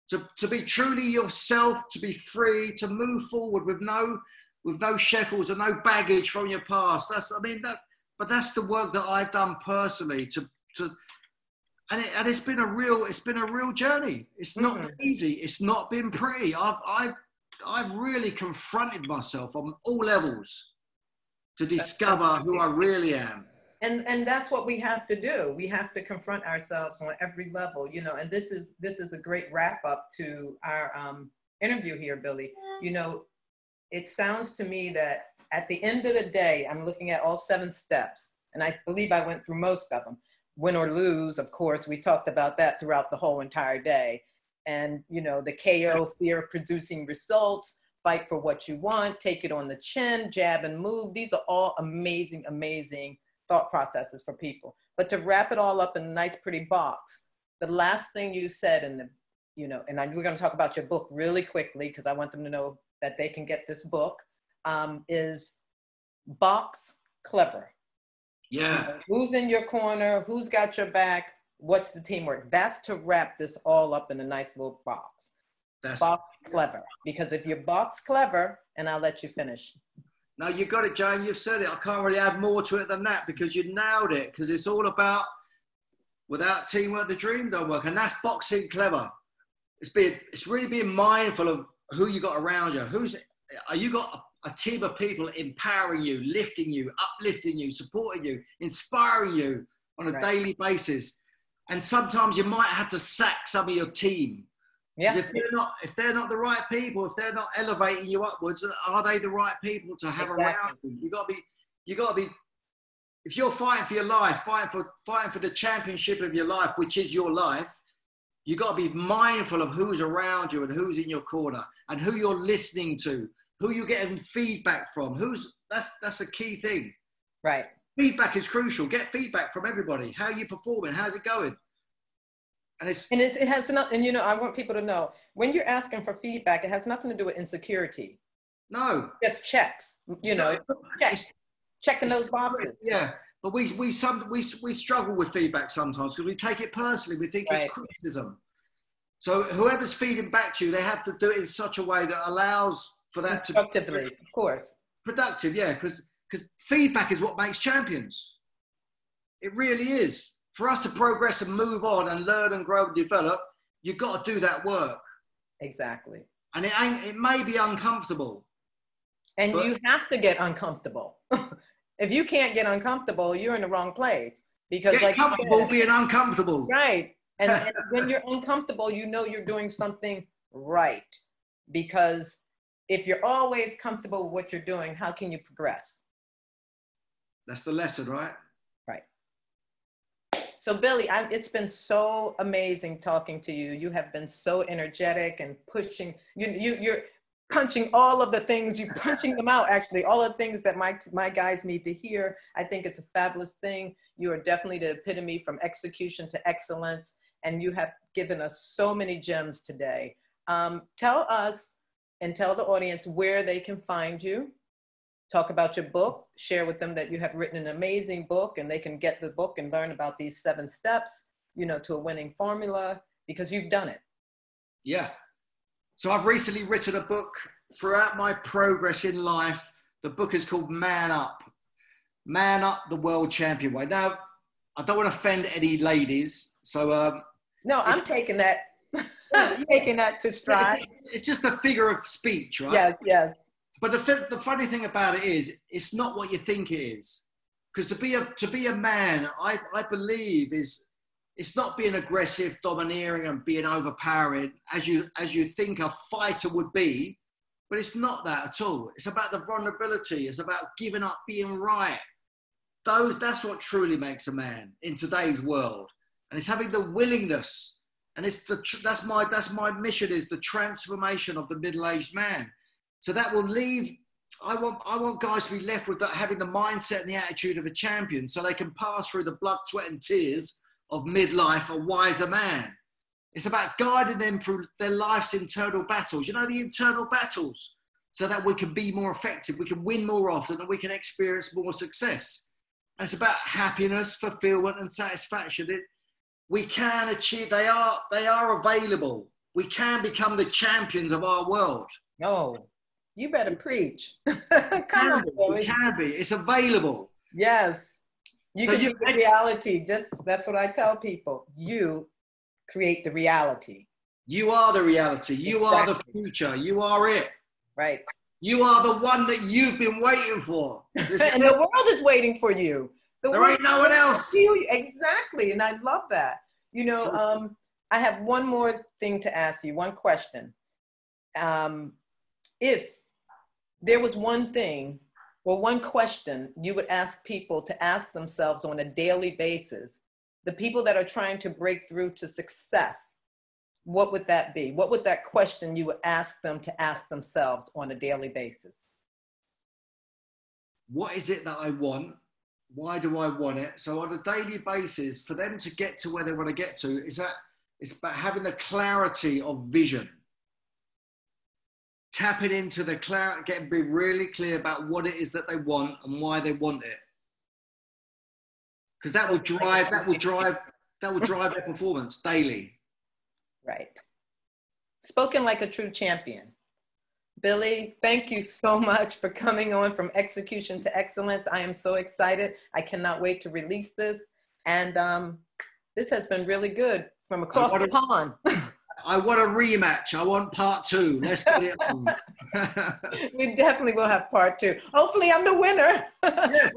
To, to be truly yourself, to be free, to move forward with no with no shackles and no baggage from your past. That's I mean that but that's the work that I've done personally to to and, it, and it's been a real it's been a real journey. It's not mm. easy. It's not been pretty. I've i've i've really confronted myself on all levels to discover who i really am. And and that's what we have to do. We have to confront ourselves on every level you know and this is this is a great wrap up to our um, interview here billy. You know it sounds to me that at the end of the day i'm looking at all seven steps and i believe i went through most of them win or lose, of course, we talked about that throughout the whole entire day. And, you know, the KO, fear of producing results, fight for what you want, take it on the chin, jab and move. These are all amazing, amazing thought processes for people. But to wrap it all up in a nice, pretty box, the last thing you said in the, you know, and I, we're going to talk about your book really quickly because I want them to know that they can get this book, um, is box clever. Yeah. Who's in your corner? Who's got your back? What's the teamwork? That's to wrap this all up in a nice little box. That's box clever. Because if you're box clever, and I'll let you finish. No, you got it, Jane. You've said it. I can't really add more to it than that because you nailed it. Because it's all about without teamwork, the dream don't work, and that's boxing clever. It's being, it's really being mindful of who you got around you. Who's, are you got a team of people empowering you, lifting you, uplifting you, supporting you, inspiring you on a right. daily basis. And sometimes you might have to sack some of your team. Yeah. If they're not, if they're not the right people, if they're not elevating you upwards, are they the right people to have exactly. around you? You got to be, you got to be. If you're fighting for your life, fighting for fighting for the championship of your life, which is your life, you got to be mindful of who's around you and who's in your corner and who you're listening to who you're getting feedback from. Who's that's that's a key thing. Right. Feedback is crucial. Get feedback from everybody. How are you performing? How's it going? And it's and it, it has not. And you know, I want people to know when you're asking for feedback, it has nothing to do with insecurity. No. Just checks. You know, checks. Checking those boxes. Yeah. But we we some we we struggle with feedback sometimes because we take it personally. We think Right. it's criticism. So whoever's feeding back to you, they have to do it in such a way that allows for that to be Constructively, of course. productive. Yeah, because because feedback is what makes champions. It really is. For us to progress and move on and learn and grow and develop, you've got to do that work. Exactly. And it ain't. It may be uncomfortable. And But- you have to get uncomfortable. if you can't get uncomfortable, you're in the wrong place. Because Get like comfortable said- being uncomfortable. right. And, and when you're uncomfortable, you know you're doing something right. Because if you're always comfortable with what you're doing, how can you progress? That's the lesson, right? right? So Billy, I, it's been so amazing talking to you. You have been so energetic and pushing. You you you're punching all of the things. You're punching them out. Actually, all the things that my my guys need to hear. I think it's a fabulous thing. You are definitely the epitome from execution to excellence, and you have given us so many gems today. Um, tell us and tell the audience where they can find you talk about your book, share with them that you have written an amazing book and they can get the book and learn about these seven steps, you know, to a winning formula because you've done it. Yeah. So I've recently written a book throughout my progress in life. The book is called Man Up. Man Up the World Champion Way. Now, I don't want to offend any ladies. So um, No, I'm taking that. I'm taking that to stride. it's just a figure of speech, right? Yes, yes. But the, the funny thing about it is, it's not what you think it is. Because to be a to be a man, I, I believe is it's not being aggressive, domineering, and being overpowering as you as you think a fighter would be. But it's not that at all. It's about the vulnerability. It's about giving up being right. Those that's what truly makes a man in today's world, and it's having the willingness. And it's the that's my that's my mission is the transformation of the middle-aged man. So that will leave. I want I want guys to be left with that, having the mindset and the attitude of a champion, so they can pass through the blood, sweat, and tears of midlife a wiser man. It's about guiding them through their life's internal battles. You know the internal battles, so that we can be more effective, we can win more often, and we can experience more success. And it's about happiness, fulfillment, and satisfaction. It, we can achieve. They are they are available. We can become the champions of our world. No, you better preach. Come can on, be. Billy. It can be. It's available. Yes. You So can you- the reality. Just that's what I tell people. You create the reality, You are the reality. You are the future. You are it. right? You are the one that you've been waiting for. And the world is waiting for you. The There ain't no one else. you. Exactly, and I love that. You know, So- um, I have one more thing to ask you. One question. Um, if there was one thing or one question you would ask people to ask themselves on a daily basis, the people that are trying to break through to success, what would that be? What would that question you would ask them to ask themselves on a daily basis? what is it that I want? Why do I want it? So on a daily basis, for them to get to where they want to get to, is that it's about having the clarity of vision. Tapping into the clarity, getting be really clear about what it is that they want and why they want it. Because that will drive, that will drive, that will drive their performance daily. Right. Spoken like a true champion. Billy, thank you so much for coming on from execution to excellence. I am so excited. I cannot wait to release this. And um, this has been really good from across the pond. I want a rematch. I want part two. Let's get it on. we definitely will have part two. Hopefully, I'm the winner. yes.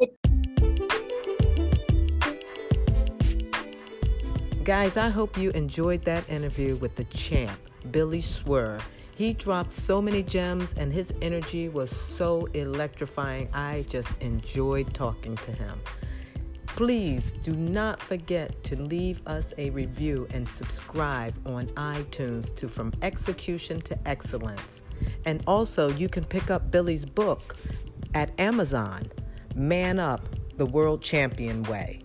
Guys, I hope you enjoyed that interview with the champ, Billy Schwer. He dropped so many gems and his energy was so electrifying. I just enjoyed talking to him. Please do not forget to leave us a review and subscribe on iTunes to From Execution to Excellence. And also, you can pick up Billy's book at Amazon, Man Up the World Champion Way.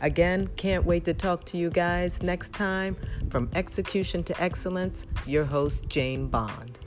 Again, can't wait to talk to you guys next time. From Execution to Excellence, your host, Jane Bond.